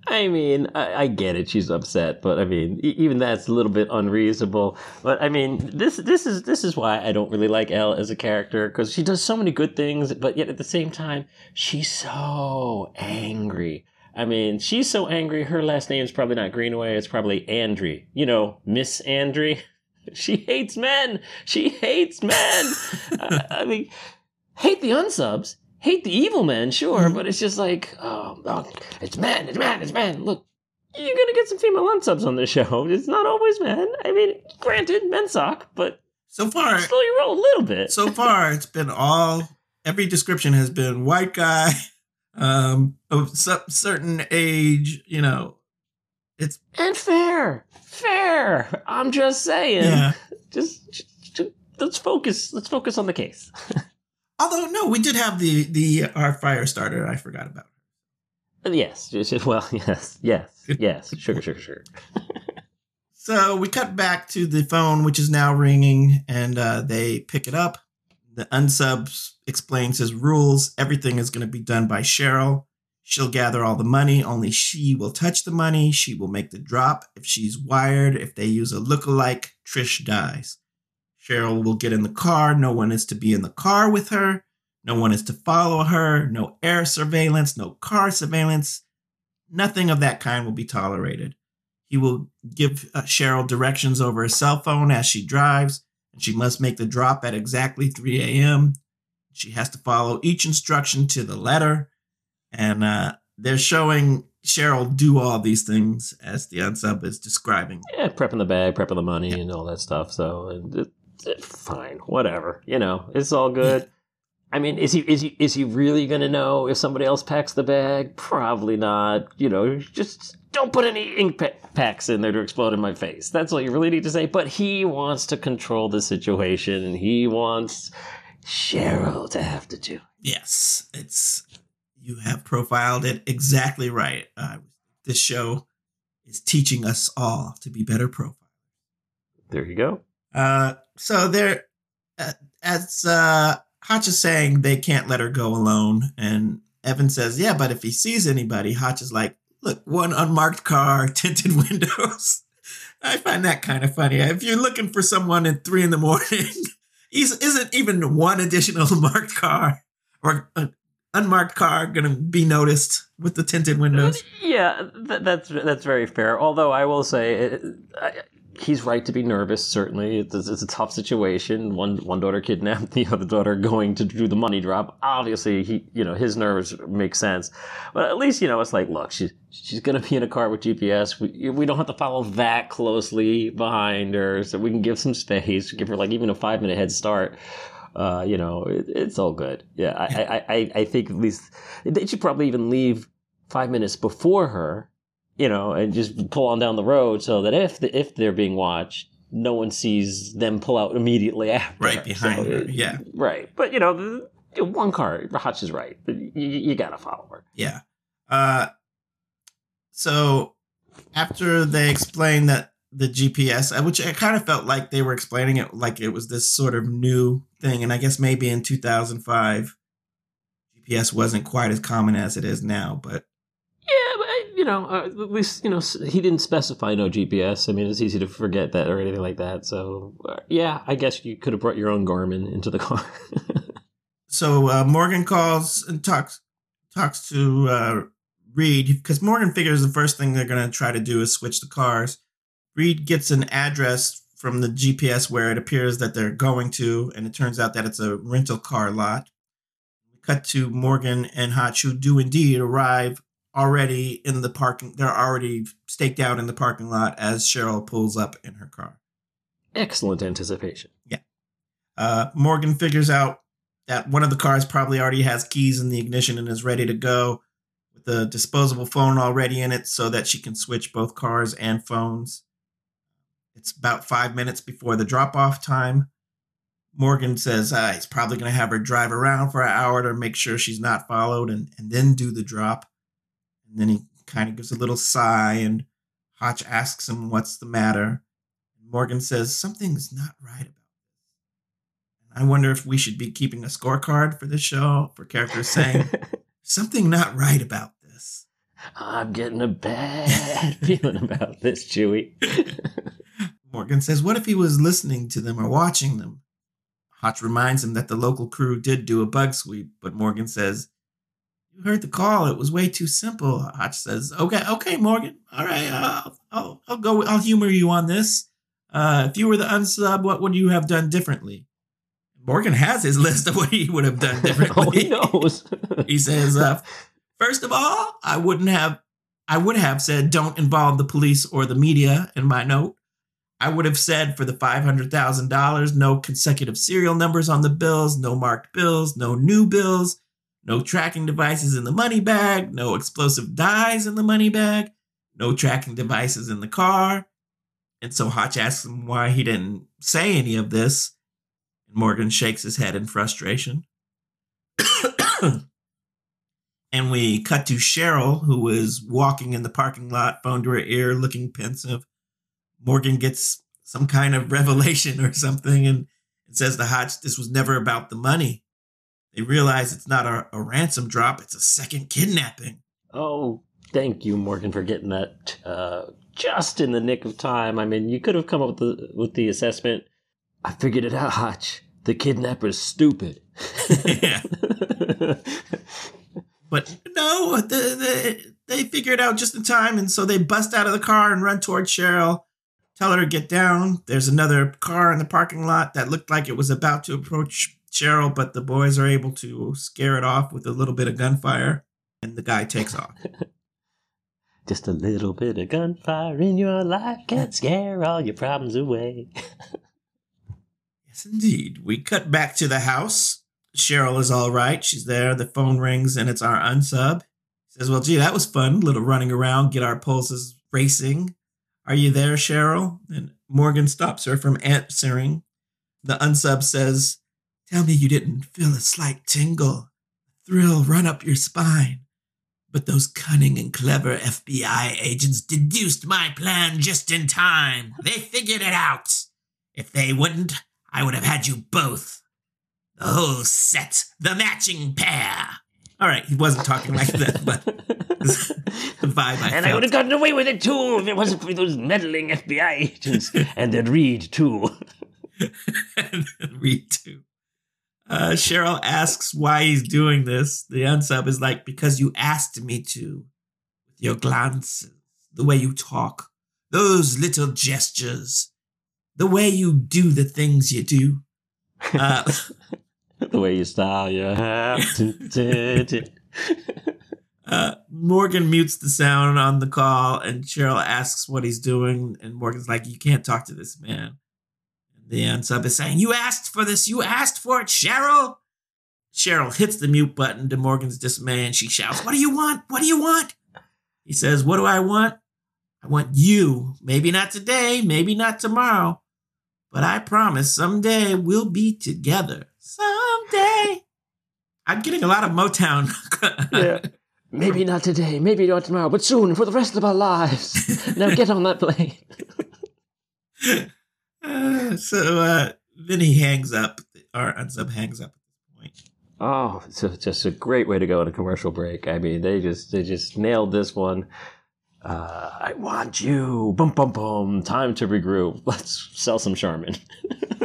I mean, I, I, get it. She's upset, but I mean, even that's a little bit unreasonable. But I mean, this this is this is why I don't really like Elle as a character because she does so many good things, but yet at the same time, she's so angry. I mean, she's so angry. Her last name is probably not Greenaway. It's probably Andre. You know, Miss Andre. *laughs* She hates men. She hates men. I, I, mean, hate the unsubs. Hate the evil men, sure, mm-hmm. but it's just like, oh, oh, it's men, it's men, it's men. Look, you're gonna get some female unsubs on this show. It's not always men. I mean, granted, men suck, but
so far,
slow your roll a little bit.
So far, it's been all. Every description has been white guy, um, of certain age, you know, it's
and fair, fair. I'm just saying. Yeah. Just, *laughs* just, just let's focus. Let's focus on the case. *laughs*
Although no, we did have the the our fire starter. I forgot about.
Yes. Well, *laughs* yes, yes, yes. Sugar, sugar, sugar.
so we cut back to the phone, which is now ringing, and uh, they pick it up. The unsub explains his rules. Everything is going to be done by Cheryl. She'll gather all the money. Only she will touch the money. She will make the drop. If she's wired, if they use a look-alike, Trish dies. Cheryl will get in the car. No one is to be in the car with her. No one is to follow her, no air surveillance, no car surveillance. Nothing of that kind will be tolerated. He will give uh, Cheryl directions over her cell phone as she drives, she must make the drop at exactly 3 a.m. She has to follow each instruction to the letter. And uh, they're showing Cheryl do all these things as the unsub is describing.
Yeah, prepping the bag, prepping the money, yeah. and all that stuff. So, it, it, fine, whatever. You know, it's all good. Yeah. I mean, is he is he is he really going to know if somebody else packs the bag? Probably not. You know, just don't put any ink packs in there to explode in my face. That's all you really need to say. But he wants to control the situation, and he wants Cheryl to have to do.
Yes, it's you have profiled it exactly right. Uh, this show is teaching us all to be better profilers.
There you go.
Uh, so there, uh, as uh, Hotch is saying, they can't let her go alone, and Evan says, "Yeah, but if he sees anybody, Hotch is like, look, one unmarked car, *laughs* tinted windows." I find that kind of funny. If you're looking for someone at three in the morning, *laughs* isn't even one additional *laughs* marked car or unmarked car going to be noticed with the tinted windows.
Yeah, th- that's that's very fair. Although I will say, uh, I, he's right to be nervous. Certainly, it's, it's, a tough situation. One one daughter kidnapped, *laughs* the other daughter going to do the money drop. Obviously, he you know his nerves make sense, but at least you know it's like, look, she's she's gonna be in a car with GPS. We we don't have to follow that closely behind her, so we can give some space, give her like even a five minute head start. Uh, you know, it, it's all good. Yeah, I, I, I think at least they should probably even leave five minutes before her you know, and just pull on down the road so that if the, if they're being watched, no one sees them pull out immediately *laughs* after.
Right behind so, her. Yeah.
Right. But you know, one car, Hotch is right. You, you gotta follow her.
Yeah. Uh, so after they explain that the GPS, which I kind of felt like they were explaining it like it was this sort of new thing, and I guess maybe in 2005, GPS wasn't quite as common as it is now, but yeah, but
you know, uh, at least you know he didn't specify no GPS. I mean, it's easy to forget that or anything like that. So uh, yeah, I guess you could have brought your own Garmin into the car. *laughs*
so uh, Morgan calls and talks talks to uh, Reid because Morgan figures the first thing they're going to try to do is switch the cars. Reid gets an address from the GPS where it appears that they're going to, and it turns out that it's a rental car lot. Cut to Morgan and Hotch, who do indeed arrive already in the parking. They're already staked out in the parking lot as Cheryl pulls up in her car.
Excellent anticipation.
Yeah. Uh, Morgan figures out that one of the cars probably already has keys in the ignition and is ready to go with the disposable phone already in it so that she can switch both cars and phones. It's about five minutes before the drop off time. Morgan says uh, he's probably going to have her drive around for an hour to make sure she's not followed and, and then do the drop. And then he kind of gives a little sigh, and Hotch asks him what's the matter. And Morgan says something's not right about this. And I wonder if we should be keeping a scorecard for this show for characters saying *laughs* something not right about this.
I'm getting a bad *laughs* feeling about this, Chewie. *laughs*
Morgan says, What if he was listening to them or watching them? Hotch reminds him that the local crew did do a bug sweep, but Morgan says you heard the call. It was way too simple. Hotch says, okay, okay, Morgan. All right, I'll, I'll, I'll go. I'll humor you on this. Uh, if you were the unsub, what would you have done differently? Morgan has his *laughs* list of what he would have done differently. *laughs*
oh, he knows. *laughs*
he says, uh, first of all, I wouldn't have. I would have said, don't involve the police or the media in my note. I would have said for the $500,000, no consecutive serial numbers on the bills, no marked bills, no new bills, no tracking devices in the money bag, no explosive dyes in the money bag, no tracking devices in the car. And so Hotch asks him why he didn't say any of this. And Morgan shakes his head in frustration. *coughs* and we cut to Cheryl, who is walking in the parking lot, phone to her ear, looking pensive. Morgan gets some kind of revelation or something and, and says to Hotch, This was never about the money. They realize it's not a, a ransom drop, it's a second kidnapping.
Oh, thank you, Morgan, for getting that uh, just in the nick of time. I mean, you could have come up with the, with the assessment. I figured it out, Hotch. The kidnapper's stupid.
yeah. *laughs* but no, the, the, they figure it out just in time, and so they bust out of the car and run towards Cheryl. Tell her to get down. There's another car in the parking lot that looked like it was about to approach Cheryl, but the boys are able to scare it off with a little bit of gunfire, and the guy takes off. *laughs*
Just a little bit of gunfire in your life can *laughs* scare all your problems away.
yes, indeed. We cut back to the house. Cheryl is all right. She's there. The phone rings, and it's our unsub. He says, Well, gee, that was fun. A little running around, get our pulses racing. Are you there, Cheryl? And Morgan stops her from answering. The unsub says, Tell me you didn't feel a slight tingle, a thrill run up your spine. But those cunning and clever FBI agents deduced my plan just in time. They figured it out. If they wouldn't, I would have had you both. The whole set, the matching pair. All right, he wasn't talking like that, but *laughs* the
vibe I And felt. I would have gotten away with it too if it wasn't for those meddling FBI agents and then Reid too. *laughs*
and then Reid too. Uh, Cheryl asks why he's doing this. The unsub is like, because you asked me to. With your glances, the way you talk, those little gestures, the way you do the things you do. *laughs* Uh,
the way you style your hair. *laughs* *laughs*
uh, Morgan mutes the sound on the call, and Cheryl asks what he's doing, and Morgan's like, "You can't talk to this man." The unsub is saying, You asked for this. You asked for it, Cheryl. Cheryl hits the mute button to Morgan's dismay and she shouts, What do you want? What do you want? He says, What do I want? I want you. Maybe not today, maybe not tomorrow, but I promise someday we'll be together. Someday. I'm getting a lot of Motown.
yeah. Maybe not today, maybe not tomorrow, but soon for the rest of our lives. now get on that plane. *laughs* *laughs*
so uh, then he hangs up, or unsub hangs up at this point.
Oh, it's just a great way to go on a commercial break. I mean, they just they just nailed this one. Uh, I want you. Boom, boom, boom. Time to regroup. *laughs* Let's sell some Charmin.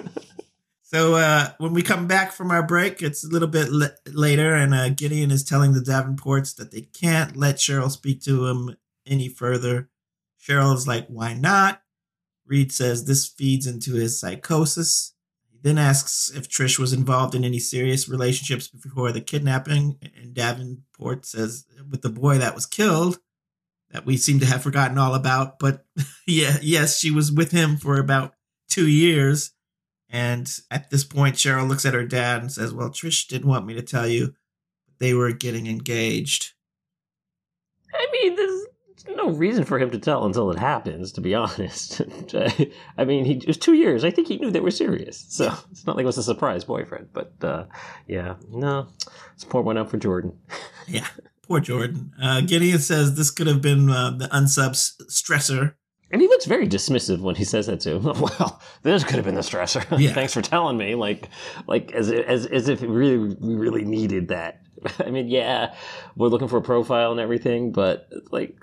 *laughs*
so uh, when we come back from our break, it's a little bit l- later, and uh, Gideon is telling the Davenports that they can't let Cheryl speak to him any further. Cheryl is like, "Why not?" Reid says this feeds into his psychosis. He then asks if Trish was involved in any serious relationships before the kidnapping, and Davenport says with the boy that was killed that we seem to have forgotten all about. But *laughs* yeah, yes, she was with him for about two years. And at this point, Cheryl looks at her dad and says, Well, Trish didn't want me to tell you, but they were getting engaged.
I mean, this no reason for him to tell until it happens, to be honest. *laughs* I mean, he, it was two years. I think he knew they were serious. So it's not like it was a surprise boyfriend. But uh, yeah, no, support went out for Jordan. *laughs*
yeah, poor Jordan. Uh, Gideon says this could have been uh, the unsubs stressor.
And he looks very dismissive when he says that too. *laughs* well, this could have been the stressor. Yeah. Thanks for telling me. Like, like as as as if it really really needed that. *laughs* I mean, yeah, we're looking for a profile and everything, but like,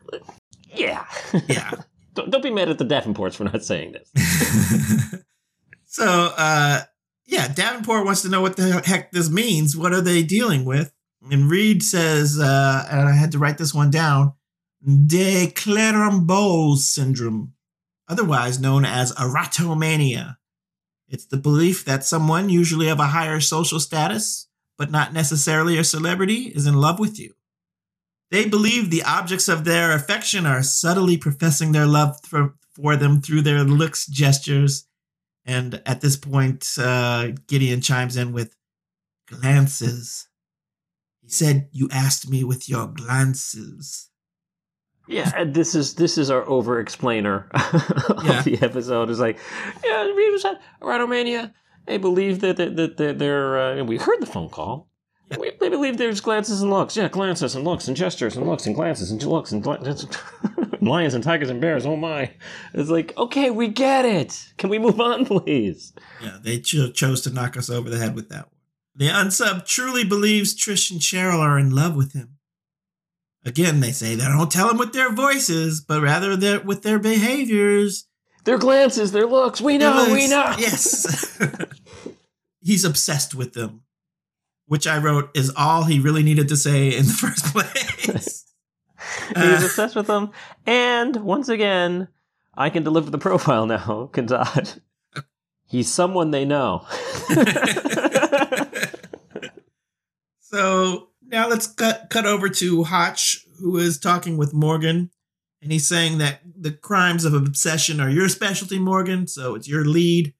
yeah,
yeah. *laughs*
don't, don't be mad at the Davenports for not saying this. *laughs*
so, uh, yeah, Davenport wants to know what the heck this means. What are they dealing with? And Reid says, uh, and I had to write this one down de Clerambault's syndrome, otherwise known as erotomania. It's the belief that someone, usually of a higher social status, but not necessarily a celebrity, is in love with you. They believe the objects of their affection are subtly professing their love for, for them through their looks, gestures, and at this point, uh, Gideon chimes in with glances. He said, You asked me with your glances.
Yeah, and this is this is our over explainer *laughs* of yeah. the episode. Is like, yeah, we was at Erotomania. They believe that that, that, that they're. Uh, we heard the phone call. We, they believe there's glances and looks. Yeah, glances and looks and gestures and looks and glances and looks and glances. *laughs* lions and tigers and bears. Oh my! It's like okay, we get it. Can we move on, *laughs* please?
Yeah, they cho- chose to knock us over the head with that one. The unsub truly believes Trish and Cheryl are in love with him. Again, they say they don't tell him with their voices, but rather their, with their behaviors.
Their glances, their looks. We know, we know.
Yes. *laughs* He's obsessed with them. which I wrote is all he really needed to say in the *laughs* first place. *laughs*
He's uh, obsessed with them. And once again, I can deliver the profile now, Kandad. He's someone they know.
so now let's cut cut over to Hotch, who is talking with Morgan, and he's saying that the crimes of obsession are your specialty, Morgan. So it's your lead.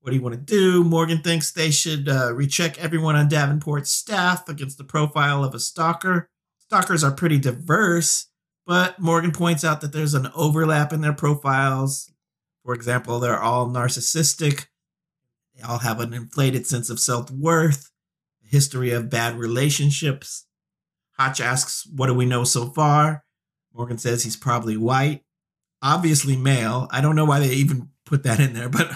What do you want to do? Morgan thinks they should uh, recheck everyone on Davenport's staff against the profile of a stalker. Stalkers are pretty diverse, but Morgan points out that there's an overlap in their profiles. For example, they're all narcissistic. They all have an inflated sense of self worth, a history of bad relationships. Hotch asks, What do we know so far? Morgan says he's probably white, obviously male. I don't know why they even put that in there, *laughs* but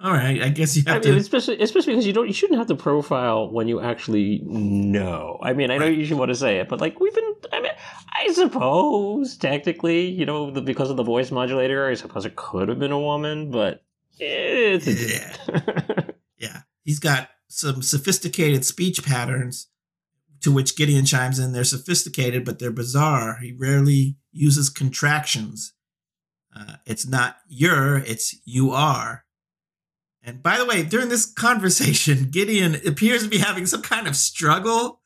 all right, I guess you have I to.
Mean, especially, especially because you don't, you shouldn't have to profile when you actually know. I mean, I know right. you should want to say it, but like we've been. I mean, I suppose technically, you know, the, because of the voice modulator, I suppose it could have been a woman, but it's
yeah, *laughs* yeah. He's got some sophisticated speech patterns, to which Gideon chimes in. They're sophisticated, but they're bizarre. He rarely uses contractions. Uh, it's not you're, it's you are and by the way, during this conversation, *laughs* Gideon appears to be having some kind of struggle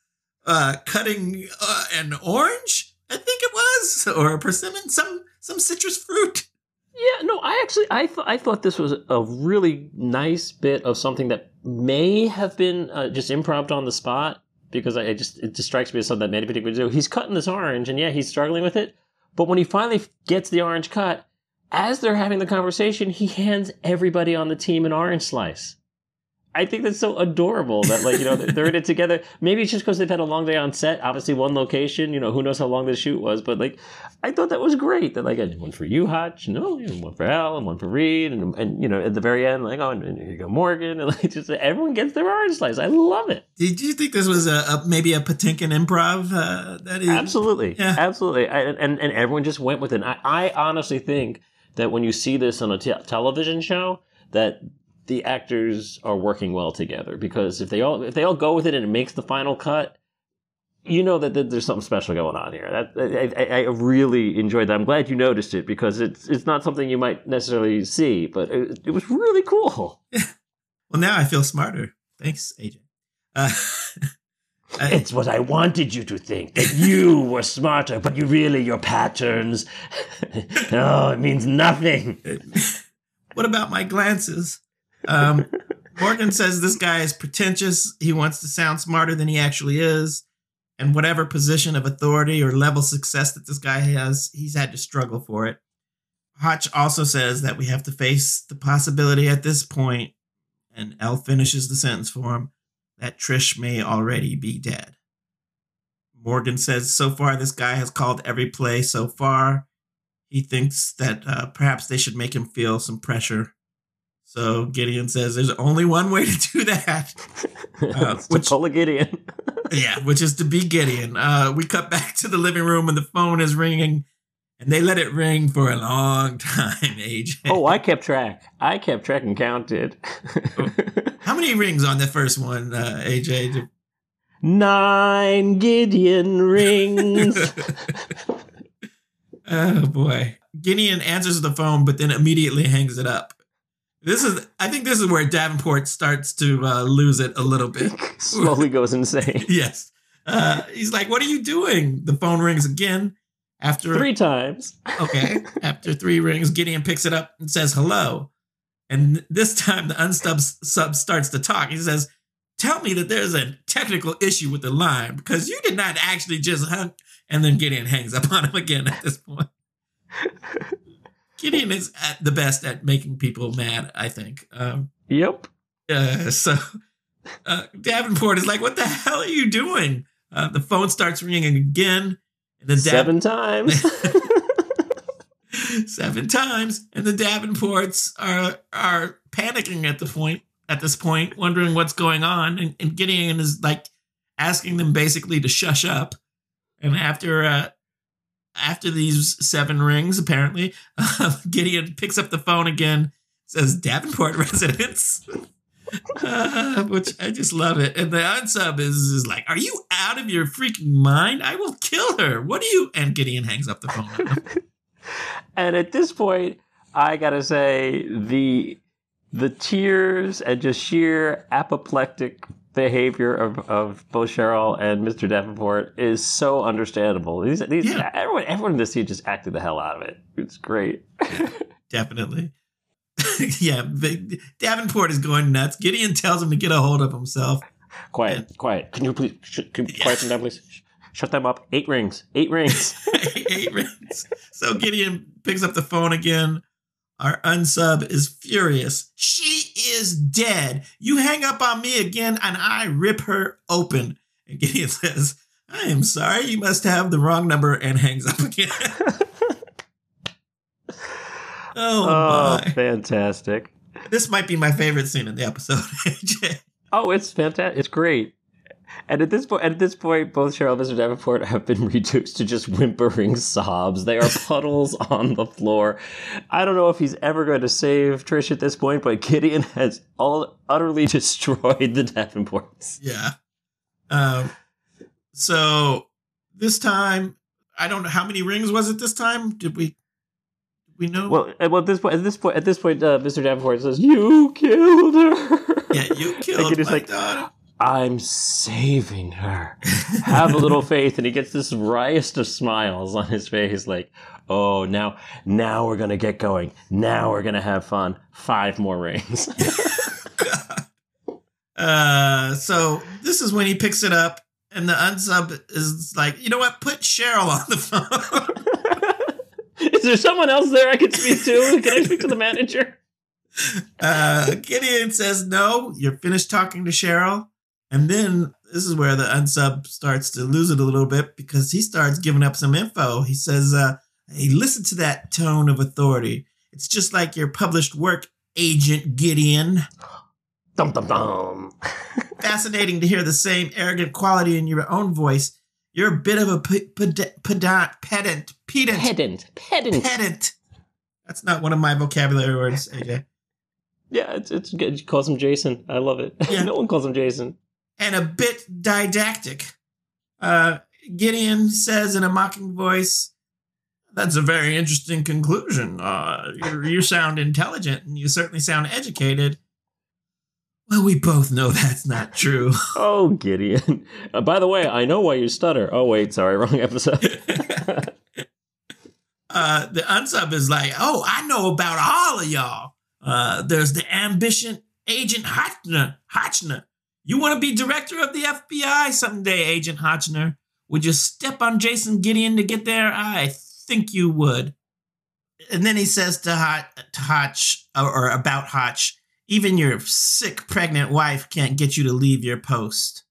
uh, cutting uh, an orange. I think it was, or a persimmon, some some citrus fruit.
Yeah, no, I actually I th- I thought this was a really nice bit of something that may have been uh, just improv on the spot because I, I, just it just strikes me as something that many people do. He's cutting this orange, and yeah, he's struggling with it. But when he finally gets the orange cut, as they're having the conversation, he hands everybody on the team an orange slice. I think that's so adorable that like you know they're in it together. Maybe it's just because they've had a long day on set. Obviously, one location. You know, who knows how long the shoot was, but like I thought that was great. That like I did one for you, Hotch, no, one for Elle, and one for Reid, and and you know at the very end, like oh, and, and here you go Morgan, and *laughs* like just everyone gets their orange slice. I love it.
Did you think this was a, a maybe a Patinkin improv? Uh, that is
absolutely, yeah. absolutely, I, and and everyone just went with it. I, I honestly think that when you see this on a te- television show, that the actors are working well together because if they all if they all go with it and it makes the final cut, you know that, that there's something special going on here. That I, I, really enjoyed that. I'm glad you noticed it because it's it's not something you might necessarily see, but it, it was really cool. *laughs*
well, now I feel smarter. Thanks, AJ. Uh, *laughs*
it's what I wanted you to think that you were smarter, but you really your patterns. *laughs* oh, it means nothing.
What about my glances? Um, Morgan says this guy is pretentious. He wants to sound smarter than he actually is. And whatever position of authority or level success that this guy has, he's had to struggle for it. Hotch also says that we have to face the possibility at this point, and Elle finishes the sentence for him that Trish may already be dead. Morgan says so far this guy has called every play so far. He thinks that uh, perhaps they should make him feel some pressure. So Gideon says there's only one way to do that. *laughs*
Uh, which, pull a Gideon. *laughs*
yeah, which is to be Gideon. Uh, we cut back to the living room and the phone is ringing and they let it ring for a long time, *laughs* AJ.
Oh, I kept track. I kept track and counted.
How many rings on the first one, uh, AJ?
Nine Gideon rings.
oh boy. Gideon answers the phone, but then immediately hangs it up. This is, I think, this is where Davenport starts to uh, lose it a little bit. *laughs* *laughs*
Slowly goes insane.
yes. Uh, he's like, "What are you doing?" The phone rings again. After
three times.
okay. *laughs* After three rings, Gideon picks it up and says hello. And this time the unstub sub starts to talk. He says, Tell me that there's a technical issue with the line because you did not actually just hung. And then Gideon hangs up on him again at this point. Gideon is at the best at making people mad, I think. Um,
yep.
Uh, so uh, Davenport is like, What the hell are you doing? Uh, the phone starts ringing again.
And the seven times. *laughs*
seven times, and the Davenports are are panicking at the point at this point, wondering what's going on, and, and Gideon is like asking them basically to shush up. And after uh, after these seven rings, apparently, uh, *laughs* Gideon picks up the phone again, says Davenport *laughs* residence. uh, which I just love it. And the unsub is, is like, Are you out of your freaking mind? I will kill her. What do you? And Gideon hangs up the phone. *laughs*
and at this point, I gotta say, the the tears and just sheer apoplectic behavior of, of both Cheryl and Mr. Davenport is so understandable. These, these yeah. everyone, everyone in this scene just acted the hell out of it. It's great. *laughs*
Definitely. *laughs* yeah, Davenport is going nuts. Gideon tells him to get a hold of himself.
Quiet, and, quiet. Can you please sh- can you yeah. quiet them down, please? Shut them up. Eight rings. Eight rings. *laughs*
Eight rings. So Gideon picks up the phone again. Our unsub is furious. She is dead. You hang up on me again and I rip her open. And Gideon *laughs* says, I am sorry. You must have the wrong number and hangs up again. *laughs*
oh, oh my. fantastic.
This might be my favorite scene in the episode, *laughs* AJ.
Oh, it's fantastic. It's great. And at this point, at this point, both Cheryl and Mr. Davenport have been *laughs* reduced to just whimpering sobs. They are puddles *laughs* on the floor. I don't know if he's ever going to save Trish at this point, but Gideon has all utterly *laughs* destroyed the Davenports.
Yeah. Um. So this time, I don't know how many rings was it. This time, did we? We know.
Well, well, at this point, at this point, at this point, uh, Mr. Davenport says, "You killed her."
Yeah, you killed my like, daughter.
I'm saving her. Have a little faith. And he gets this riot of smiles on his face, like, oh, now, now we're going to get going. Now we're going to have fun. Five more rings. *laughs*
uh, so this is when he picks it up, and the unsub is like, you know what? Put Cheryl on the
phone. is there someone else there I could speak to? Can I speak to the manager?
Uh, Gideon says, no, you're finished talking to Cheryl. And then this is where the unsub starts to lose it a little bit because he starts giving up some info. He says, uh, hey, listen to that tone of authority. It's just like your published work, Agent Gideon.
Dum dum dum. *laughs*
Fascinating to hear the same arrogant quality in your own voice. You're a bit of a pedant, pedant, pedant, pedant,
pedant, pedant,
pedant. That's not one of my vocabulary words, AJ. *laughs*
Yeah, it's it's good. He calls him Jason. I love it. Yeah. *laughs* no one calls him Jason
and a bit didactic. Uh, Gideon says in a mocking voice, That's a very interesting conclusion. Uh, you sound intelligent and you certainly sound educated. Well, we both know that's not true. *laughs*
oh, Gideon. Uh, by the way, I know why you stutter. Oh, wait, sorry, wrong episode. *laughs*
uh, the unsub is like, Oh, I know about all of y'all. Uh, there's the ambition agent Hotchner. Hotchner. You want to be director of the FBI someday, Agent Hotchner? Would you step on Jason Gideon to get there? I think you would. And then he says to, Hot, to Hotch, or, or about Hotch, even your sick pregnant wife can't get you to leave your post.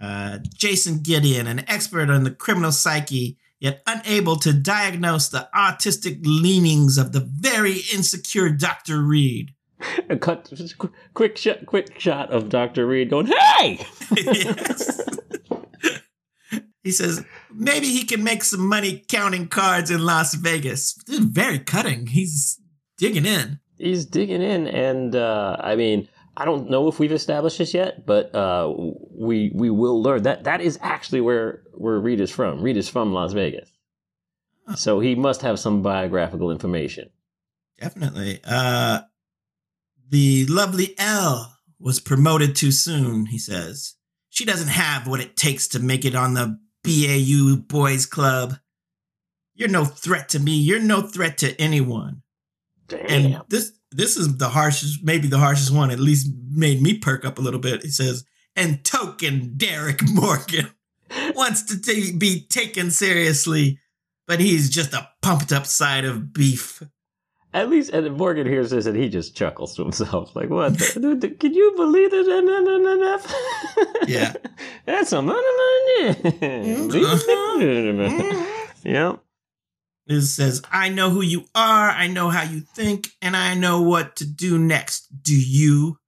Uh, Jason Gideon, an expert on the criminal psyche, yet unable to diagnose the autistic leanings of the very insecure Dr. Reid *laughs*
a cut, quick shot, quick shot of Doctor Reid going, "Hey!" *laughs*
he says maybe he can make some money counting cards in Las Vegas. Very cutting. He's digging in.
He's digging in, and uh, I mean, I don't know if we've established this yet, but uh, we we will learn that that is actually where where Reid is from. Reid is from Las Vegas, so he must have some biographical information.
Definitely. Uh, the lovely Elle was promoted too soon, he says. She doesn't have what it takes to make it on the BAU Boys Club. You're no threat to me. You're no threat to anyone. Damn. And this this is the harshest, maybe the harshest one, at least made me perk up a little bit. He says, and token Derek *laughs* Morgan wants to t- be taken seriously, but he's just a pumped up side of beef.
At least, and Morgan hears this and he just chuckles to himself, like, "What? The, can you believe this?"
yeah, *laughs*
that's a yeah. Mm-hmm. *laughs*
It says, "I know who you are. I know how you think, and I know what to do next. Do you?"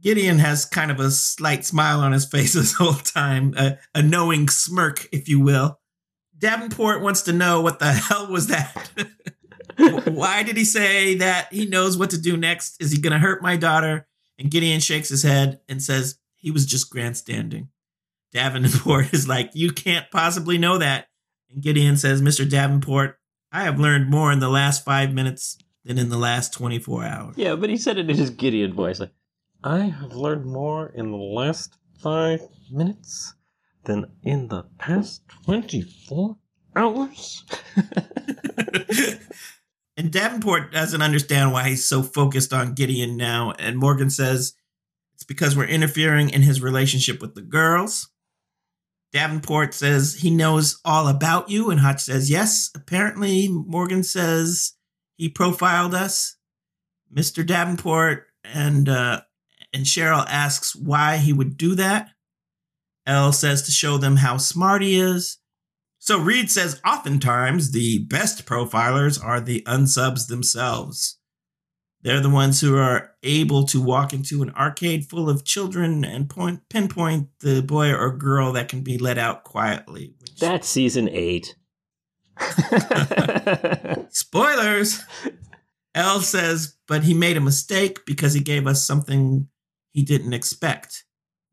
Gideon has kind of a slight smile on his face *laughs* this whole time, a, a knowing smirk, if you will. Davenport wants to know what the hell was that. *laughs* Why did he say that he knows what to do next? Is he going to hurt my daughter? And Gideon shakes his head and says he was just grandstanding. Davenport *laughs* is like, You can't possibly know that. And Gideon says, Mr. Davenport, I have learned more in the last five minutes than in the last 24 hours.
Yeah, but he said it in his Gideon voice. Like, I have learned more in the last five minutes than in the past 24 hours. *laughs*
and Davenport doesn't understand why he's so focused on Gideon now. And Morgan says it's because we're interfering in his relationship with the girls. Davenport says he knows all about you, and Hotch says yes. Apparently, Morgan says he profiled us. Mr. Davenport and uh, and Cheryl asks why he would do that. Elle says to show them how smart he is. So Reid says oftentimes the best profilers are the unsubs themselves. They're the ones who are able to walk into an arcade full of children and point, pinpoint the boy or girl that can be let out quietly.
Which... That's season eight. *laughs*
Spoilers! Elle says, but he made a mistake because he gave us something he didn't expect.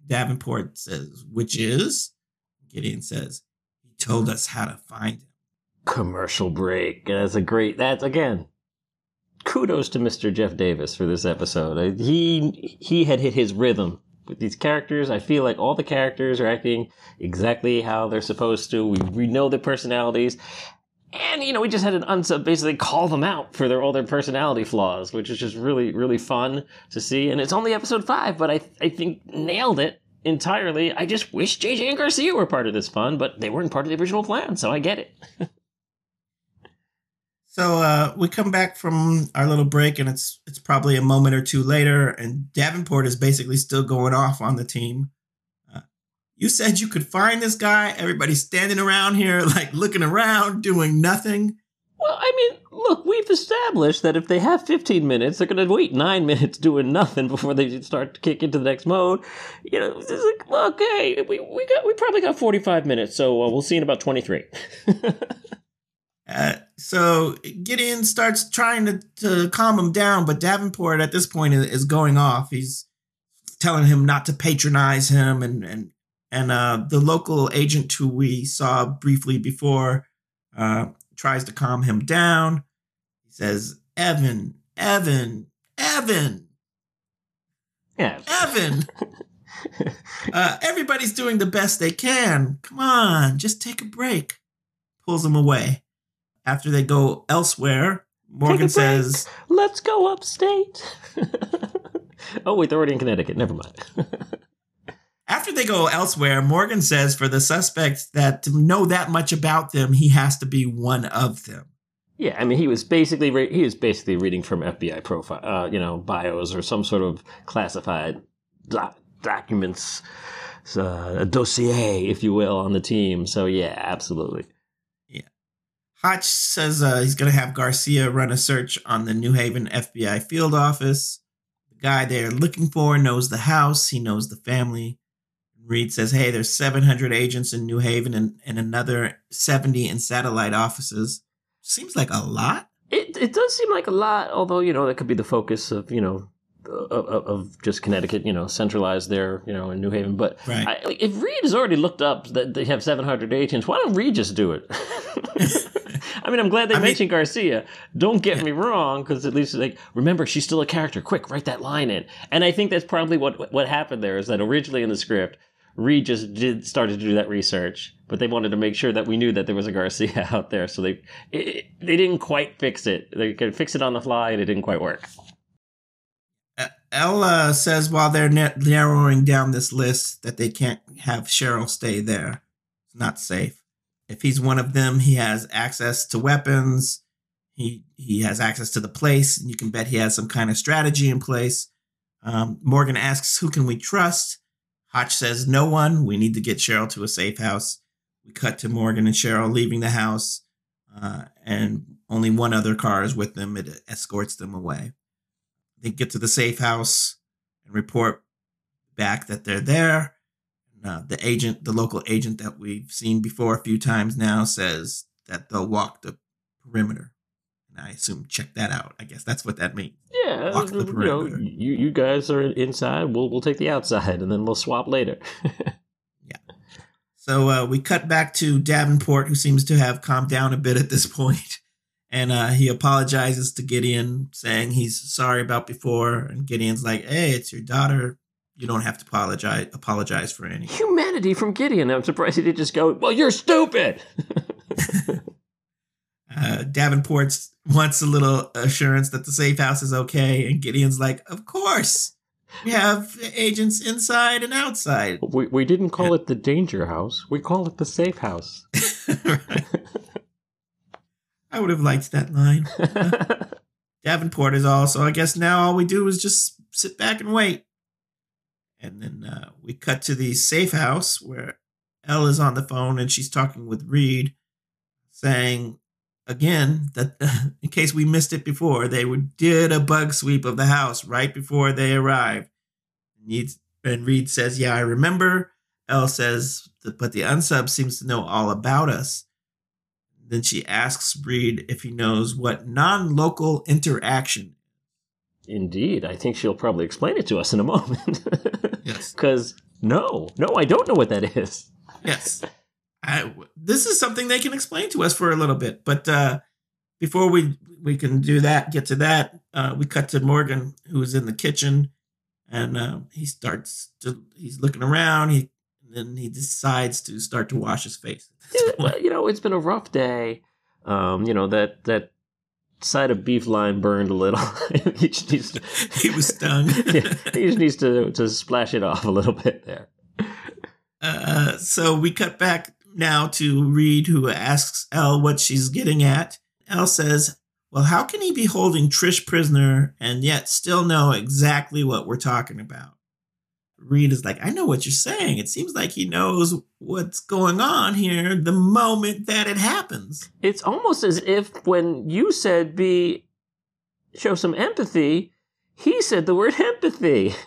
Davenport says, which is? Gideon says, told us how to find him.
Commercial break. That's a great, that's again, kudos to Mr. Jeff Davis for this episode. Uh, he, he had hit his rhythm with these characters. I feel like all the characters are acting exactly how they're supposed to. We, we know their personalities. And, you know, we just had an unsub basically call them out for their all their personality flaws, which is just really, really fun to see. And it's only episode five, but I, I think nailed it entirely. I just wish JJ and Garcia were part of this fun, but they weren't part of the original plan, so I get it. *laughs*
so uh, we come back from our little break, and it's it's probably a moment or two later, and Davenport is basically still going off on the team. You said you could find this guy. Everybody's standing around here, *laughs* like looking around, doing nothing.
I mean, look, we've established that if they have 15 minutes, they're going to wait nine *laughs* minutes doing nothing before they start to kick into the next mode. You know, it's like, look, hey, we, we got we probably got 45 minutes, so uh, we'll see in about 23. *laughs*
uh, so Gideon starts trying to, to calm him down, but Davenport at this point is, is going off. He's telling him not to patronize him and, and and uh, the local agent who we saw briefly before uh, tries to calm him down. He says, Evan, Evan, Evan.
Yeah.
Evan. *laughs* uh, everybody's doing the best they can. Come on, just take a break. Pulls him away. After they go elsewhere, Morgan says,
Let's go upstate. *laughs* oh, wait, they're already in Connecticut. Never mind. *laughs*
After they go elsewhere, Morgan says for the suspect that to know that much about them, he has to be one of them.
Yeah, I mean, he was basically re- he was basically reading from FBI profile, uh, you know, bios or some sort of classified documents, uh, a dossier, if you will, on the team. So yeah, absolutely.
Yeah, Hotch says uh, he's going to have Garcia run a search on the New Haven FBI field office. The guy they're looking for knows the house. He knows the family. Reid says, hey, there's 700 agents in New Haven and, and another 70 in satellite offices. Seems like a lot.
It, it does seem like a lot, although, you know, that could be the focus of, you know, of, of just Connecticut, you know, centralized there, you know, in New Haven. But right. I, if Reid has already looked up that they have 700 agents, why don't Reid just do it? *laughs* I mean, I'm glad they I mentioned mean, Garcia. Don't get me wrong, because at least like remember she's still a character. Quick, write that line in. And I think that's probably what what happened there is that originally in the script Reid just did started to do that research, but they wanted to make sure that we knew that there was a Garcia *laughs* out there, so they it, they didn't quite fix it. They could fix it on the fly, and it didn't quite work.
Elle says while they're narrowing down this list that they can't have Cheryl stay there. It's not safe. If he's one of them, he has access to weapons. He he has access to the place, and you can bet he has some kind of strategy in place. Um, Morgan asks, "Who can we trust?" Hotch says, No one. We need to get Cheryl to a safe house. We cut to Morgan and Cheryl leaving the house, uh, and only one other car is with them. It escorts them away. They get to the safe house and report back that they're there. Uh, the agent, the local agent that we've seen before a few times now, says that they'll walk the perimeter. And I assume check that out. I guess that's what that means.
The. You, know, you, you guys are inside. We'll we'll take the outside, and then we'll swap later. *laughs*
yeah. So uh, we cut back to Davenport, who seems to have calmed down a bit at this *laughs* point, and uh, he apologizes to Gideon, saying he's sorry about before. And Gideon's like, "Hey, it's your daughter. You don't have to apologize apologize for anything."
Humanity from Gideon. I'm surprised he didn't just go, "Well, you're stupid." *laughs*
uh, Davenport wants a little assurance that the safe house is okay, and Gideon's like, "Of course." We have agents inside and outside.
We, we didn't call it the danger house. We call it the safe house. *laughs*
I would have liked that line. *laughs* Davenport is all, so I guess now all we do is just sit back and wait. And then uh, we cut to the safe house where Elle is on the phone and she's talking with Reid, saying again that *laughs* in case we missed it before, they did a bug sweep of the house right before they arrived. And Reid says, "Yeah, I remember." Elle says, "But the unsub seems to know all about us." Then she asks Reid if he knows what non-local interaction.
Indeed, I think she'll probably explain it to us in a moment. *laughs*
yes.
Because no, no, I don't know what that is.
Yes. I, this is something they can explain to us for a little bit. But uh, before we we can do that, get to that, uh, we cut to Morgan, who is in the kitchen, and uh, he starts to he's looking around. He then he decides to start to wash his face. *laughs*
You know, it's been a rough day. Um, you know that that side of beef line burned a little. *laughs*
he to. *laughs* he was stung.
yeah, he just needs to to splash it off a little bit there.
Uh, so we cut back now to Reid, who asks Elle what she's getting at. Elle says, Well, how can he be holding Trish prisoner and yet still know exactly what we're talking about? Reid is like, I know what you're saying. It seems like he knows what's going on here the moment that it happens.
It's almost as if when you said be show some empathy, he said the word empathy. *laughs*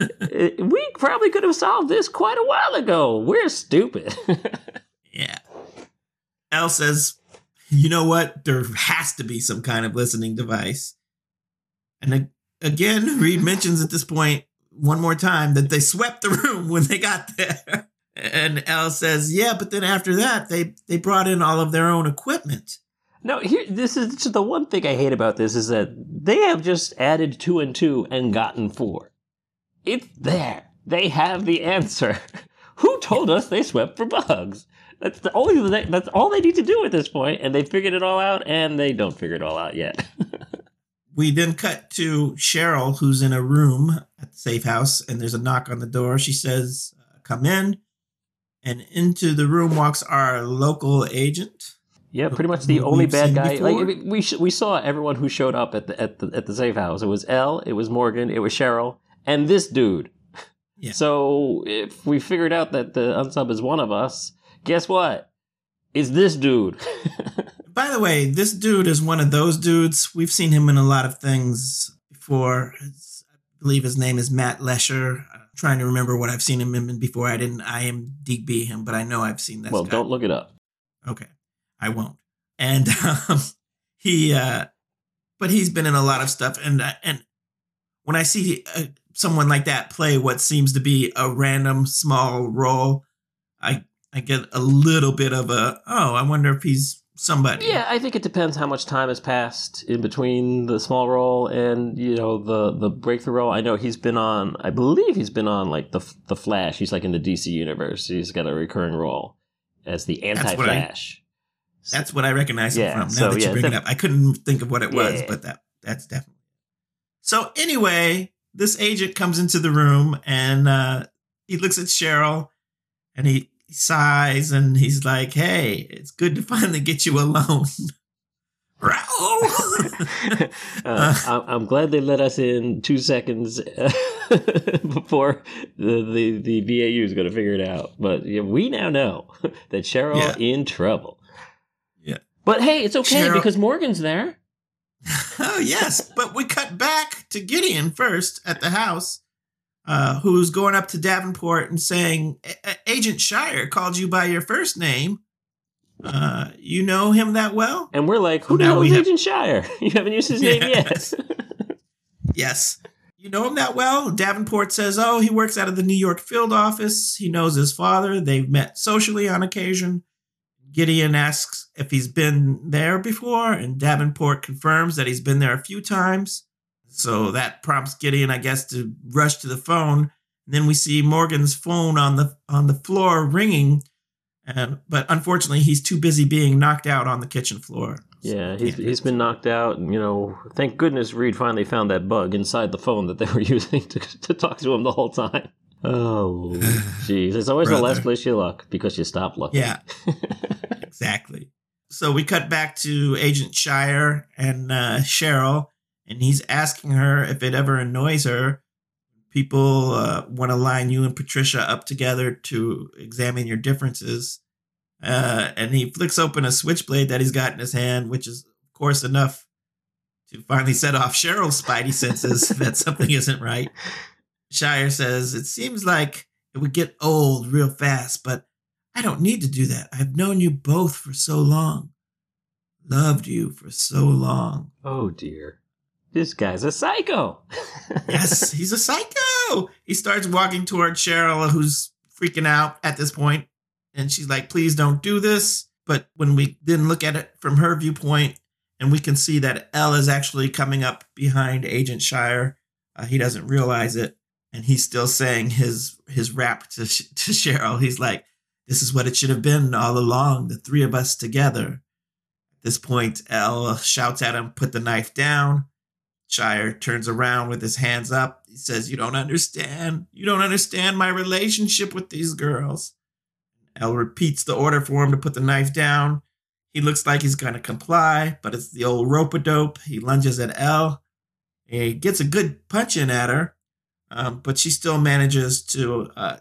Uh, we probably could have solved this quite a while ago. We're stupid. *laughs*
yeah. Elle says, you know what? There has to be some kind of listening device. And again, Reid *laughs* mentions at this point one more time that they swept the room when they got there. And Elle says, yeah, but then after that, they, they brought in all of their own equipment.
No, here this is the one thing I hate about this is that they have just added two and two and gotten four. It's there. They have the answer. *laughs* Who told us they swept for bugs? That's the only that's all they need to do at this point, and they figured it all out, and they don't figure it all out yet. *laughs*
we then cut to Cheryl, who's in a room at the safe house, and there's a knock on the door. She says, uh, "Come in," and into the room walks our local agent.
Yeah, pretty much the only bad guy. Before. Like we sh- we saw everyone who showed up at the at the at the safe house. It was Elle, it was Morgan, it was Cheryl, and this dude. Yeah. So if we figured out that the unsub is one of us, guess what? It's this dude. *laughs*
By the way, this dude is one of those dudes. We've seen him in a lot of things before. It's, I believe his name is Matt Letscher. I'm trying to remember what I've seen him in before. I didn't IMDb him, but I know I've seen this.
Well, guy. don't look it up.
Okay, I won't. And *laughs* um, he, uh, but he's been in a lot of stuff, and uh, and when I see uh, someone like that play what seems to be a random small role, I I get a little bit of a oh, I wonder if he's somebody.
Yeah, I think it depends how much time has passed in between the small role and you know the the breakthrough role. I know he's been on. I believe he's been on like the the Flash. He's like in the DC universe. He's got a recurring role as the anti Flash.
That's what I recognize him yeah, from. Now so, that you bring it up, I couldn't think of what it was, yeah. but that that's definitely. So anyway, this agent comes into the room and uh, he looks at Cheryl and he sighs and he's like, "Hey, it's good to *laughs* finally get you alone." *laughs* *laughs*
uh, I'm glad they let us in two seconds before the, the, the BAU is going to figure it out. But yeah, we now know that Cheryl yeah. in trouble.
Yeah.
But hey, it's okay Cheryl- because Morgan's there.
Oh yes, but we cut back to Gideon first at the house, uh, who's going up to Davenport and saying, "Agent Shire called you by your first name. Uh, you know him that well?"
And we're like, "Who the hell is Agent Shire? *laughs* You haven't used his name yes. yet."
yes. You know him that well? Davenport says, Oh, he works out of the New York field office. He knows his father. They've met socially on occasion. Gideon asks if he's been there before, and Davenport confirms that he's been there a few times. So that prompts Gideon, I guess, to rush to the phone. And then we see Morgan's phone on the on the floor ringing, and but unfortunately, he's too busy being knocked out on the kitchen floor.
Yeah, he's, he's been knocked out. And, you know, thank goodness Reid finally found that bug inside the phone that they were *laughs* using to, to talk to him the whole time. Oh, jeez. It's always Brother. the last place you look because you stop looking.
Yeah, *laughs* exactly. So we cut back to Agent Shire and uh, Cheryl, and he's asking her if it ever annoys her. People uh, want to line you and Patricia up together to examine your differences. Uh, and he flicks open a switchblade that he's got in his hand, which is, of course, enough to finally set off Cheryl's spidey senses that something isn't right. Shire says, It seems like it would get old real fast, but I don't need to do that. I've known you both for so long, loved you for so long.
Oh, dear. This guy's a psycho. *laughs*
yes, he's a psycho. He starts walking toward Cheryl, who's freaking out at this point and she's like, please don't do this. But when we then look at it from her viewpoint, and we can see that Elle is actually coming up behind Agent Shire, uh, he doesn't realize it, and he's still saying his his rap to to Cheryl. He's like, "This is what it should have been all along, the three of us together." At this point, Elle shouts at him, "Put the knife down." Shire turns around with his hands up. He says, You don't understand. You don't understand my relationship with these girls. Elle repeats the order for him to put the knife down. He looks like he's going to comply, but it's the old rope a dope. He lunges at Elle. He gets a good punch in at her, um, but she still manages to uh,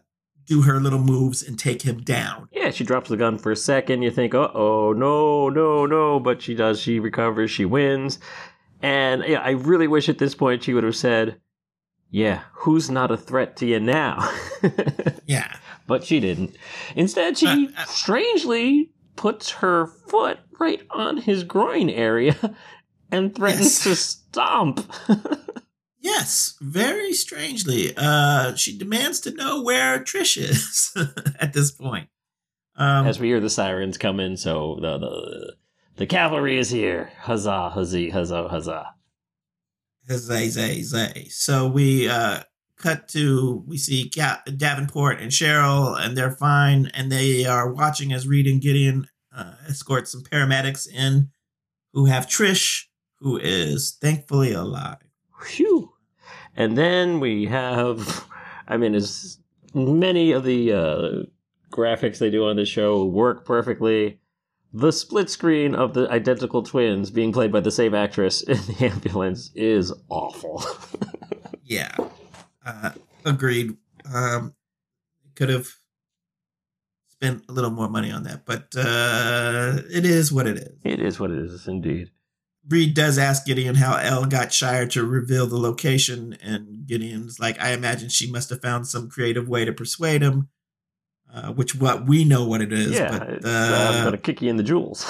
do her little moves and take him down.
Yeah, she drops the gun for a second. You think, uh oh, no, no, no. But she does. She recovers. She wins. And yeah, I really wish at this point she would have said, yeah, who's not a threat to you now? *laughs*
yeah
but she didn't. Instead, she uh, uh, strangely puts her foot right on his groin area *laughs* and threatens yes. to stomp. *laughs*
yes, very strangely. Uh, she demands to know where Trish is *laughs* at this point.
Um, As we hear the sirens come in, so the the, the cavalry is here. Huzzah, huzzah, huzzah, huzzah.
Huzzah, zay, zay. So we uh, cut to we see Davenport and Cheryl, and they're fine, and they are watching as Reid and Gideon uh, escort some paramedics in, who have Trish, who is thankfully alive.
Phew! And then we have, *laughs* I mean, as many of the uh, graphics they do on the show work perfectly. The split screen of the identical twins being played by the same actress *laughs* in the ambulance is awful. *laughs*
yeah. Uh, agreed. Um, could have spent a little more money on that, but uh, it is what it is.
It is what it is, indeed.
Reid does ask Gideon how Elle got Shire to reveal the location, and Gideon's like, I imagine she must have found some creative way to persuade him. Uh, which what we know what it is.
Yeah,
but,
uh, I'm gonna kick you in the jewels.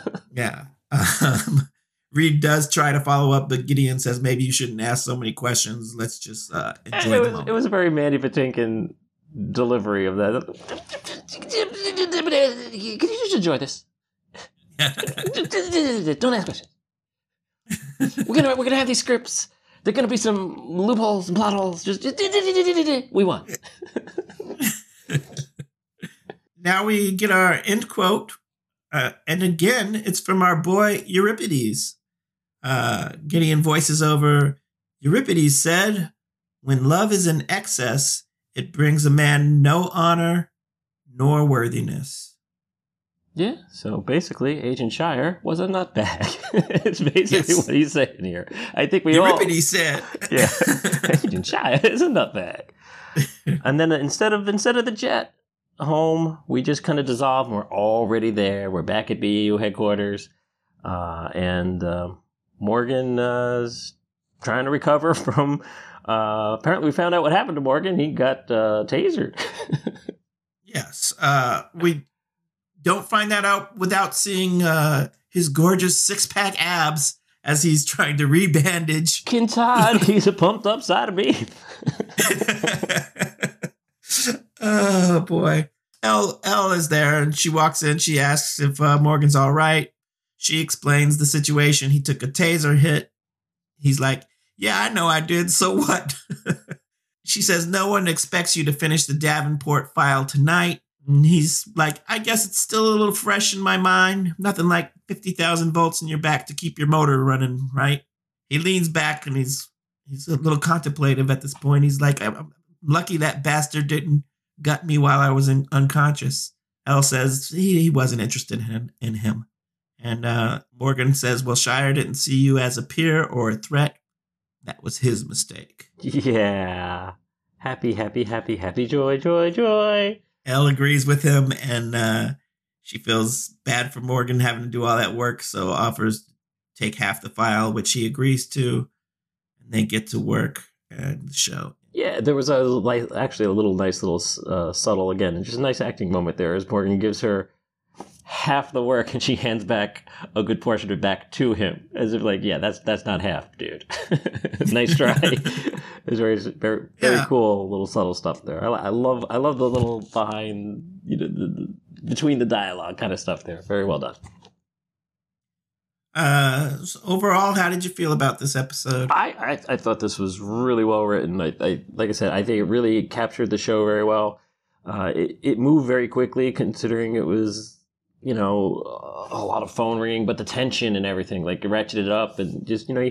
*laughs*
yeah. Um, Reid does try to follow up, but Gideon says maybe you shouldn't ask so many questions. Let's just uh, enjoy
it
was,
It was a very Mandy Patinkin delivery of that. *laughs* Can you just enjoy this? *laughs* Don't ask questions. We're gonna we're gonna have these scripts. There're gonna be some loopholes and plot holes. Just we won. *laughs*
now we get our end quote, uh, and again, it's from our boy Euripides. Uh, Gideon voices over Euripides said, When love is in excess, it brings a man no honor nor worthiness.
Yeah, so basically, Agent Shire was a nutbag. *laughs* it's basically yes. what he's saying here. I think we
Euripides all. said, *laughs*
"Yeah, Agent Shire is a nutbag." *laughs* and then instead of instead of the jet home, we just kind of dissolve. And we're already there. We're back at BAU headquarters, uh, and um, Morgan uh, is trying to recover from. Uh, apparently, we found out what happened to Morgan. He got uh, tasered.
yes, uh, we don't find that out without seeing uh, his gorgeous six pack abs as he's trying to rebandage.
Kintad, *laughs* he's a pumped up side of me. *laughs*
oh boy. Elle Elle is there and she walks in. She asks if uh, Morgan's all right. She explains the situation. He took a taser hit. He's like, Yeah, I know I did. So what? *laughs* she says, No one expects you to finish the Davenport file tonight. He's like, I guess it's still a little fresh in my mind. Nothing like 50,000 volts in your back to keep your motor running, right? He leans back and he's he's a little contemplative at this point. He's like, I'm lucky that bastard didn't gut me while I was in, unconscious. Elle says he, he wasn't interested in, in him. And uh, Morgan says, Well, Shire didn't see you as a peer or a threat. That was his mistake. *laughs*
Yeah. Happy, happy, happy, happy, joy, joy, joy.
Elle agrees with him, and uh, she feels bad for Morgan having to do all that work, so offers to take half the file, which he agrees to. And they get to work and the show
yeah, there was a like actually a little nice little uh, subtle again, just a nice acting moment there as Morgan gives her half the work and she hands back a good portion of it back to him as if like yeah that's that's not half dude *laughs* nice try *laughs* it's very very very yeah. cool little subtle stuff there I, I, love i love the little behind you know the, the, between the dialogue kind of stuff there very well done
uh, so overall, how did you feel about this episode?
I, I, I thought this was really well written. I, I, like I said, I think it really captured the show very well. Uh, it, it moved very quickly, considering it was you know a lot of phone ringing, but the tension and everything like ratcheted up and just you know.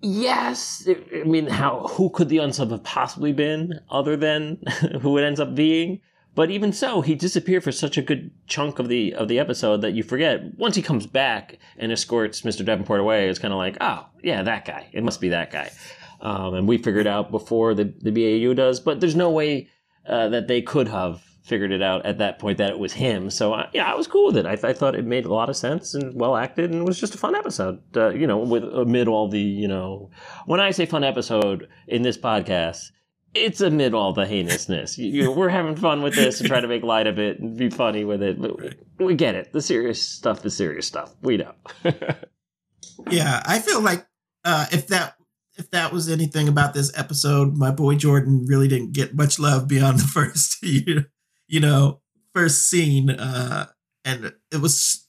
Yes, I mean, how who could the unsub have possibly been other than *laughs* who it ends up being? But even so, he disappeared for such a good chunk of the of the episode that you forget. Once he comes back and escorts Mr. Davenport away, it's kind of like, oh yeah, that guy. It must be that guy. Um, and we figured out before the the BAU does, but there's no way uh, that they could have figured it out at that point that it was him. So uh, yeah, I was cool with it. I, th- I, thought it made a lot of sense and well acted, and it was just a fun episode. Uh, you know, with amid all the you know, when I say fun episode in this podcast, it's amid all the heinousness. You, know, we're having fun with this and trying to make light of it and be funny with it. But we get it. The serious stuff is serious stuff. We know. *laughs*
yeah, I feel like uh, if that if that was anything about this episode, my boy Jordan really didn't get much love beyond the *laughs* first you, you know first scene, uh, and it was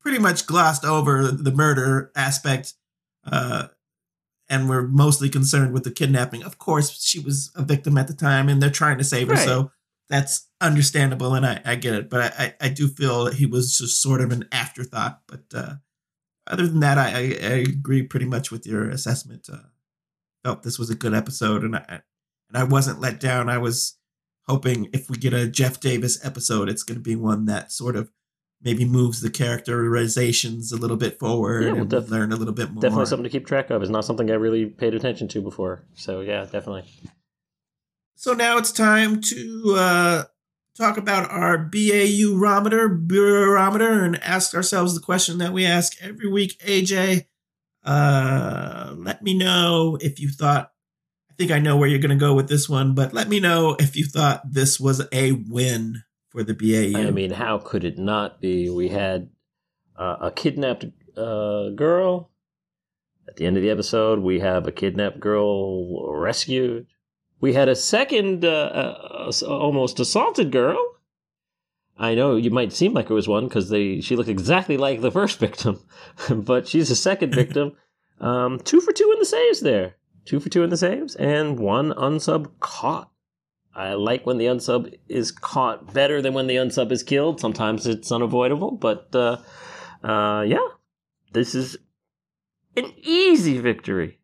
pretty much glossed over the murder aspect. Uh, and we're mostly concerned with the kidnapping. Of course, she was a victim at the time, and they're trying to save her, right. so that's understandable, and I, I get it. But I, I, do feel that he was just sort of an afterthought. But uh, other than that, I, I, I, agree pretty much with your assessment. Uh, felt this was a good episode, and I and I wasn't let down. I was hoping if we get a Jeff Davis episode, it's going to be one that sort of maybe moves the characterizations a little bit forward yeah, we'll and def- learn a little bit more.
Definitely something to keep track of. It's not something I really paid attention to before. So yeah, definitely.
So now it's time to uh, talk about our BAU barometer, barometer, and ask ourselves the question that we ask every week. AJ, uh, let me know if you thought. I think I know where you're going to go with this one, but let me know if you thought this was a win for the BAU.
I mean, how could it not be? We had uh, a kidnapped uh, girl. At the end of the episode, we have a kidnapped girl rescued. We had a second uh, uh almost assaulted girl. I know you might seem like it was one because they she looked exactly like the first *laughs* victim, but she's a second *laughs* victim. Um, two for two in the saves there. Two for two in the saves, and one unsub caught. I like when the unsub is caught better than when the unsub is killed. Sometimes it's unavoidable, but uh, uh, yeah, this is an easy victory,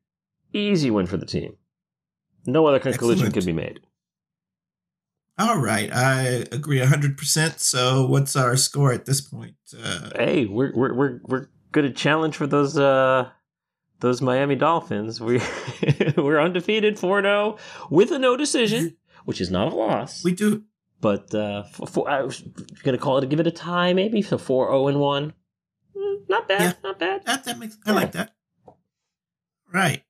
easy win for the team. No other conclusion Excellent. can be made.
All right, I agree hundred percent. So, what's our score at this point?
Uh, hey, we're we're we're we're good at challenge for those uh those Miami Dolphins. We *laughs* we're undefeated 4-0 with a no decision which is not a loss.
We do,
but uh, for, I was gonna call it, give it a tie, maybe so four zero oh and one. Mm, not bad, yeah. not bad.
That that makes I yeah. like that. Right.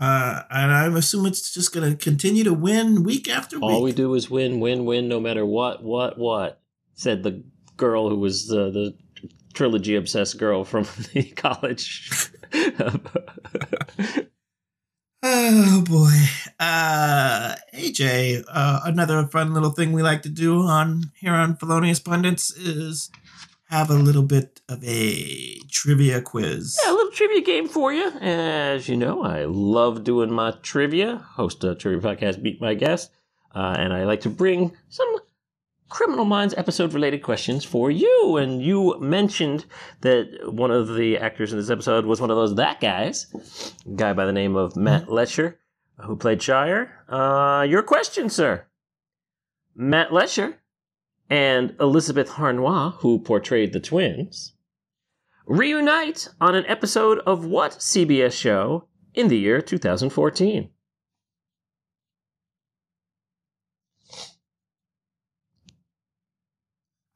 Uh, and I'm assuming it's just going to continue to win week after week.
All we do is win, win, win, no matter what, what, what. Said the girl who was the the trilogy obsessed girl from *laughs* the college
oh boy. Uh AJ, uh another fun little thing we like to do on here on Felonious Pundits is have a little bit of a trivia quiz.
Yeah, a little trivia game for you. As you know, I love doing my trivia. Host a trivia podcast, Beat My Guest. Uh, and I like to bring some Criminal Minds episode related questions for you. And you mentioned that one of the actors in this episode was one of those that guys, a guy by the name of Matt mm-hmm. Who played Shire. Uh, your question, sir. Matt Letscher and Elizabeth Harnois, who portrayed the twins, reunite on an episode of what CBS show in the year 2014?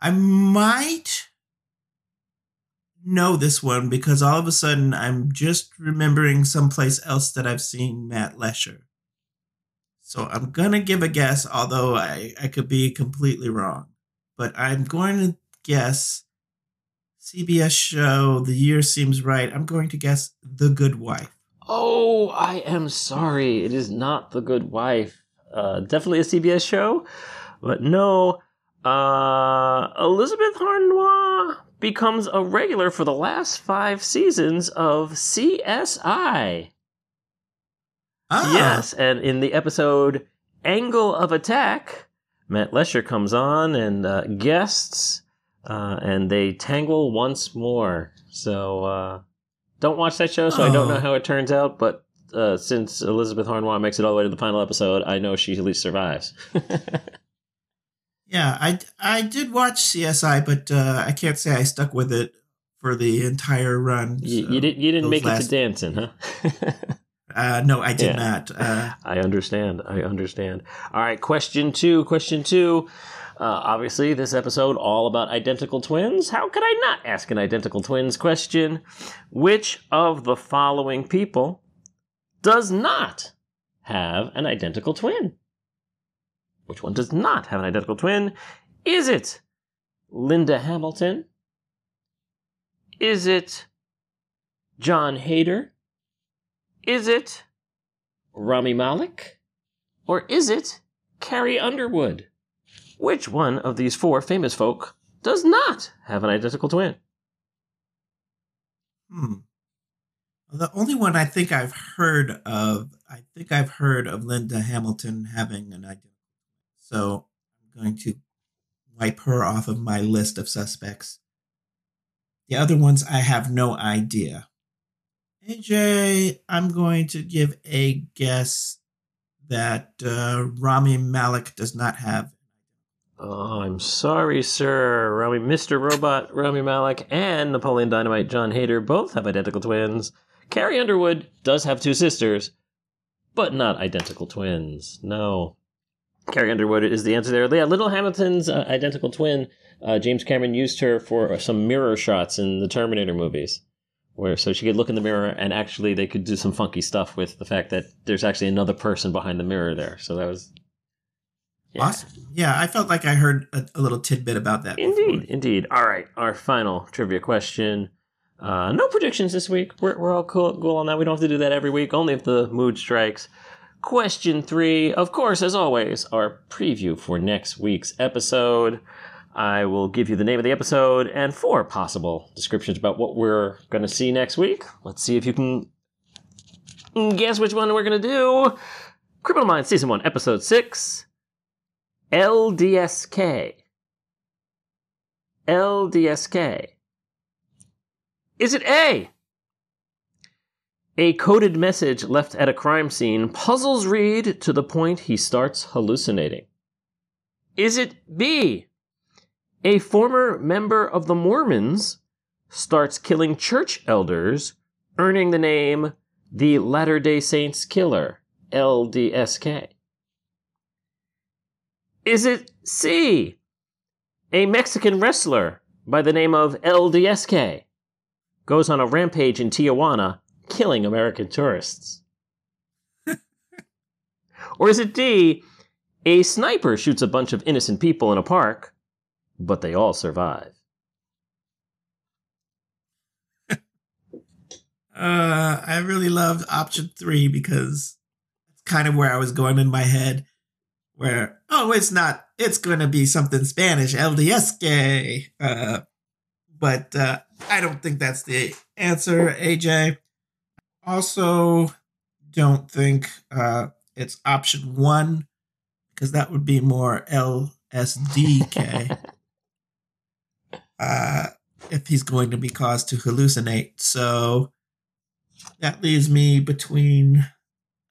I might know this one because all of a sudden I'm just remembering someplace else that I've seen Matt Letscher. So I'm gonna give a guess, although I, I could be completely wrong. But I'm going to guess CBS show, the year seems right. I'm going to guess The Good Wife.
Oh, I am sorry. It is not The Good Wife. Uh, definitely a CBS show, but no, uh, Elizabeth Harnois becomes a regular for the last five seasons of CSI. Ah. Yes, and in the episode Angle of Attack, Matt Letscher comes on and uh, guests, uh, and they tangle once more. So uh, don't watch that show, so oh. I don't know oh. how it turns out. But uh, since Elizabeth Harnois makes it all the way to the final episode, I know she at least survives. *laughs*
Yeah, I, I did watch CSI, but uh, I can't say I stuck with it for the entire run.
You, you, did, you didn't make last... it to dancing, huh? *laughs*
uh, no, I did yeah. not. Uh,
I understand. I understand. All right, question two. Question two. Uh, obviously, this episode all about identical twins. How could I not ask an identical twins question? Which of the following people does not have an identical twin? Which one does not have an identical twin? Is it Linda Hamilton? Is it Jon Heder? Is it Rami Malek? Or is it Carrie Underwood? Which one of these four famous folk does not have an identical twin?
Hmm. The only one I think I've heard of, I think I've heard of Linda Hamilton having an identical so I'm going to wipe her off of my list of suspects. The other ones, I have no idea. AJ, I'm going to give a guess that uh, Rami Malek does not have.
Oh, I'm sorry, sir. Rami, Mr. Robot, Rami Malek, and Napoleon Dynamite Jon Heder both have identical twins. Carrie Underwood does have two sisters, but not identical twins. No. Carrie Underwood is the answer there. Yeah, Linda Hamilton's uh, identical twin. Uh, James Cameron used her for some mirror shots in the Terminator movies, where so she could look in the mirror and actually they could do some funky stuff with the fact that there's actually another person behind the mirror there. So that was
yeah. awesome. Yeah, I felt like I heard a, a little tidbit about that.
Indeed, before. indeed. All right, our final trivia question. Uh, no predictions this week. We're, we're all cool, cool on that. We don't have to do that every week, only if the mood strikes. Question three, of course, as always, our preview for next week's episode. I will give you the name of the episode and four possible descriptions about what we're going to see next week. Let's see if you can guess which one we're going to do. Criminal Minds Season 1, Episode 6 LDSK. LDSK. Is it A? A coded message left at a crime scene puzzles Reid to the point he starts hallucinating. Is it B? A former member of the Mormons starts killing church elders, earning the name the Latter day Saints Killer, LDSK. Is it C? A Mexican wrestler by the name of LDSK goes on a rampage in Tijuana killing American tourists? *laughs* or is it D, a sniper shoots a bunch of innocent people in a park, but they all survive? *laughs*
Uh, I really loved option three because it's kind of where I was going in my head. Where oh, it's not. It's going to be something Spanish, diesque. Uh, but uh, I don't think that's the answer, AJ. Also, don't think uh, it's option one because that would be more LSDK. *laughs* uh, if he's going to be caused to hallucinate. So that leaves me between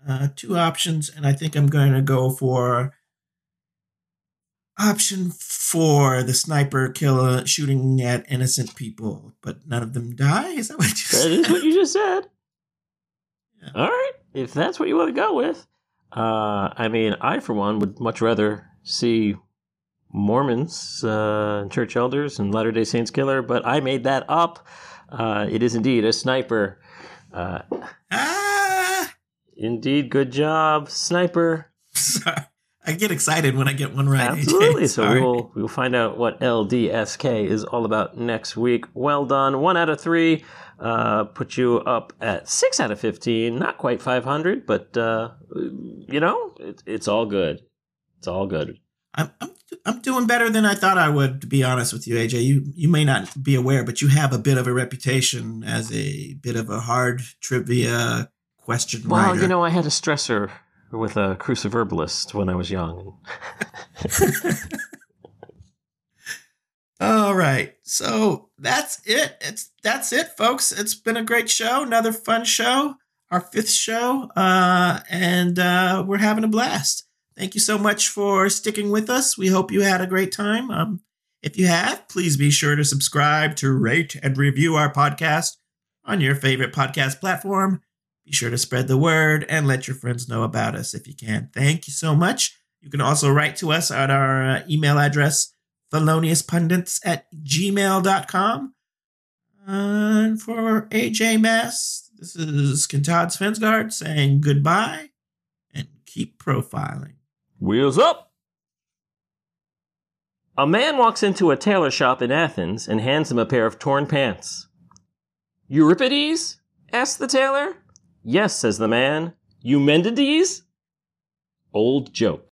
uh, two options, and I think I'm going to go for option four: the sniper killer shooting at innocent people, but none of them die. Is that what you
that
said?
That is what you just said. Yeah. All right, if that's what you want to go with, uh, I mean, I for one would much rather see Mormons, uh, church elders, and Latter Day Saints killer, but I made that up. Uh, it is indeed a sniper. Uh,
ah!
Indeed, good job, sniper. *laughs*
I get excited when I get one right.
Absolutely. AJ. *laughs* So we will we will find out what LDSK is all about next week. Well done. One out of three. Uh, put you up at six out of fifteen. Not quite five hundred, but uh, you know it, it's all good. It's all good.
I'm, I'm I'm doing better than I thought I would. To be honest with you, AJ, you you may not be aware, but you have a bit of a reputation as a bit of a hard trivia question
well,
writer.
you know, I had a stressor with a cruciverbalist when I was young. *laughs*
All right. So that's it. It's that's it, folks. It's been a great show. Another fun show. Our fifth show. Uh, and uh, we're having a blast. Thank you so much for sticking with us. We hope you had a great time. Um, if you have, please be sure to subscribe to rate and review our podcast on your favorite podcast platform. Be sure to spread the word and let your friends know about us if you can. Thank you so much. You can also write to us at our uh, email address, feloniouspundits at gmail.com. And for AJ Mass, this is Kentad Svensgaard saying goodbye and keep profiling.
Wheels up! A man walks into a tailor shop in Athens and hands him a pair of torn pants. Euripides? asks the tailor. Yes, says the man. You mended these? Old joke.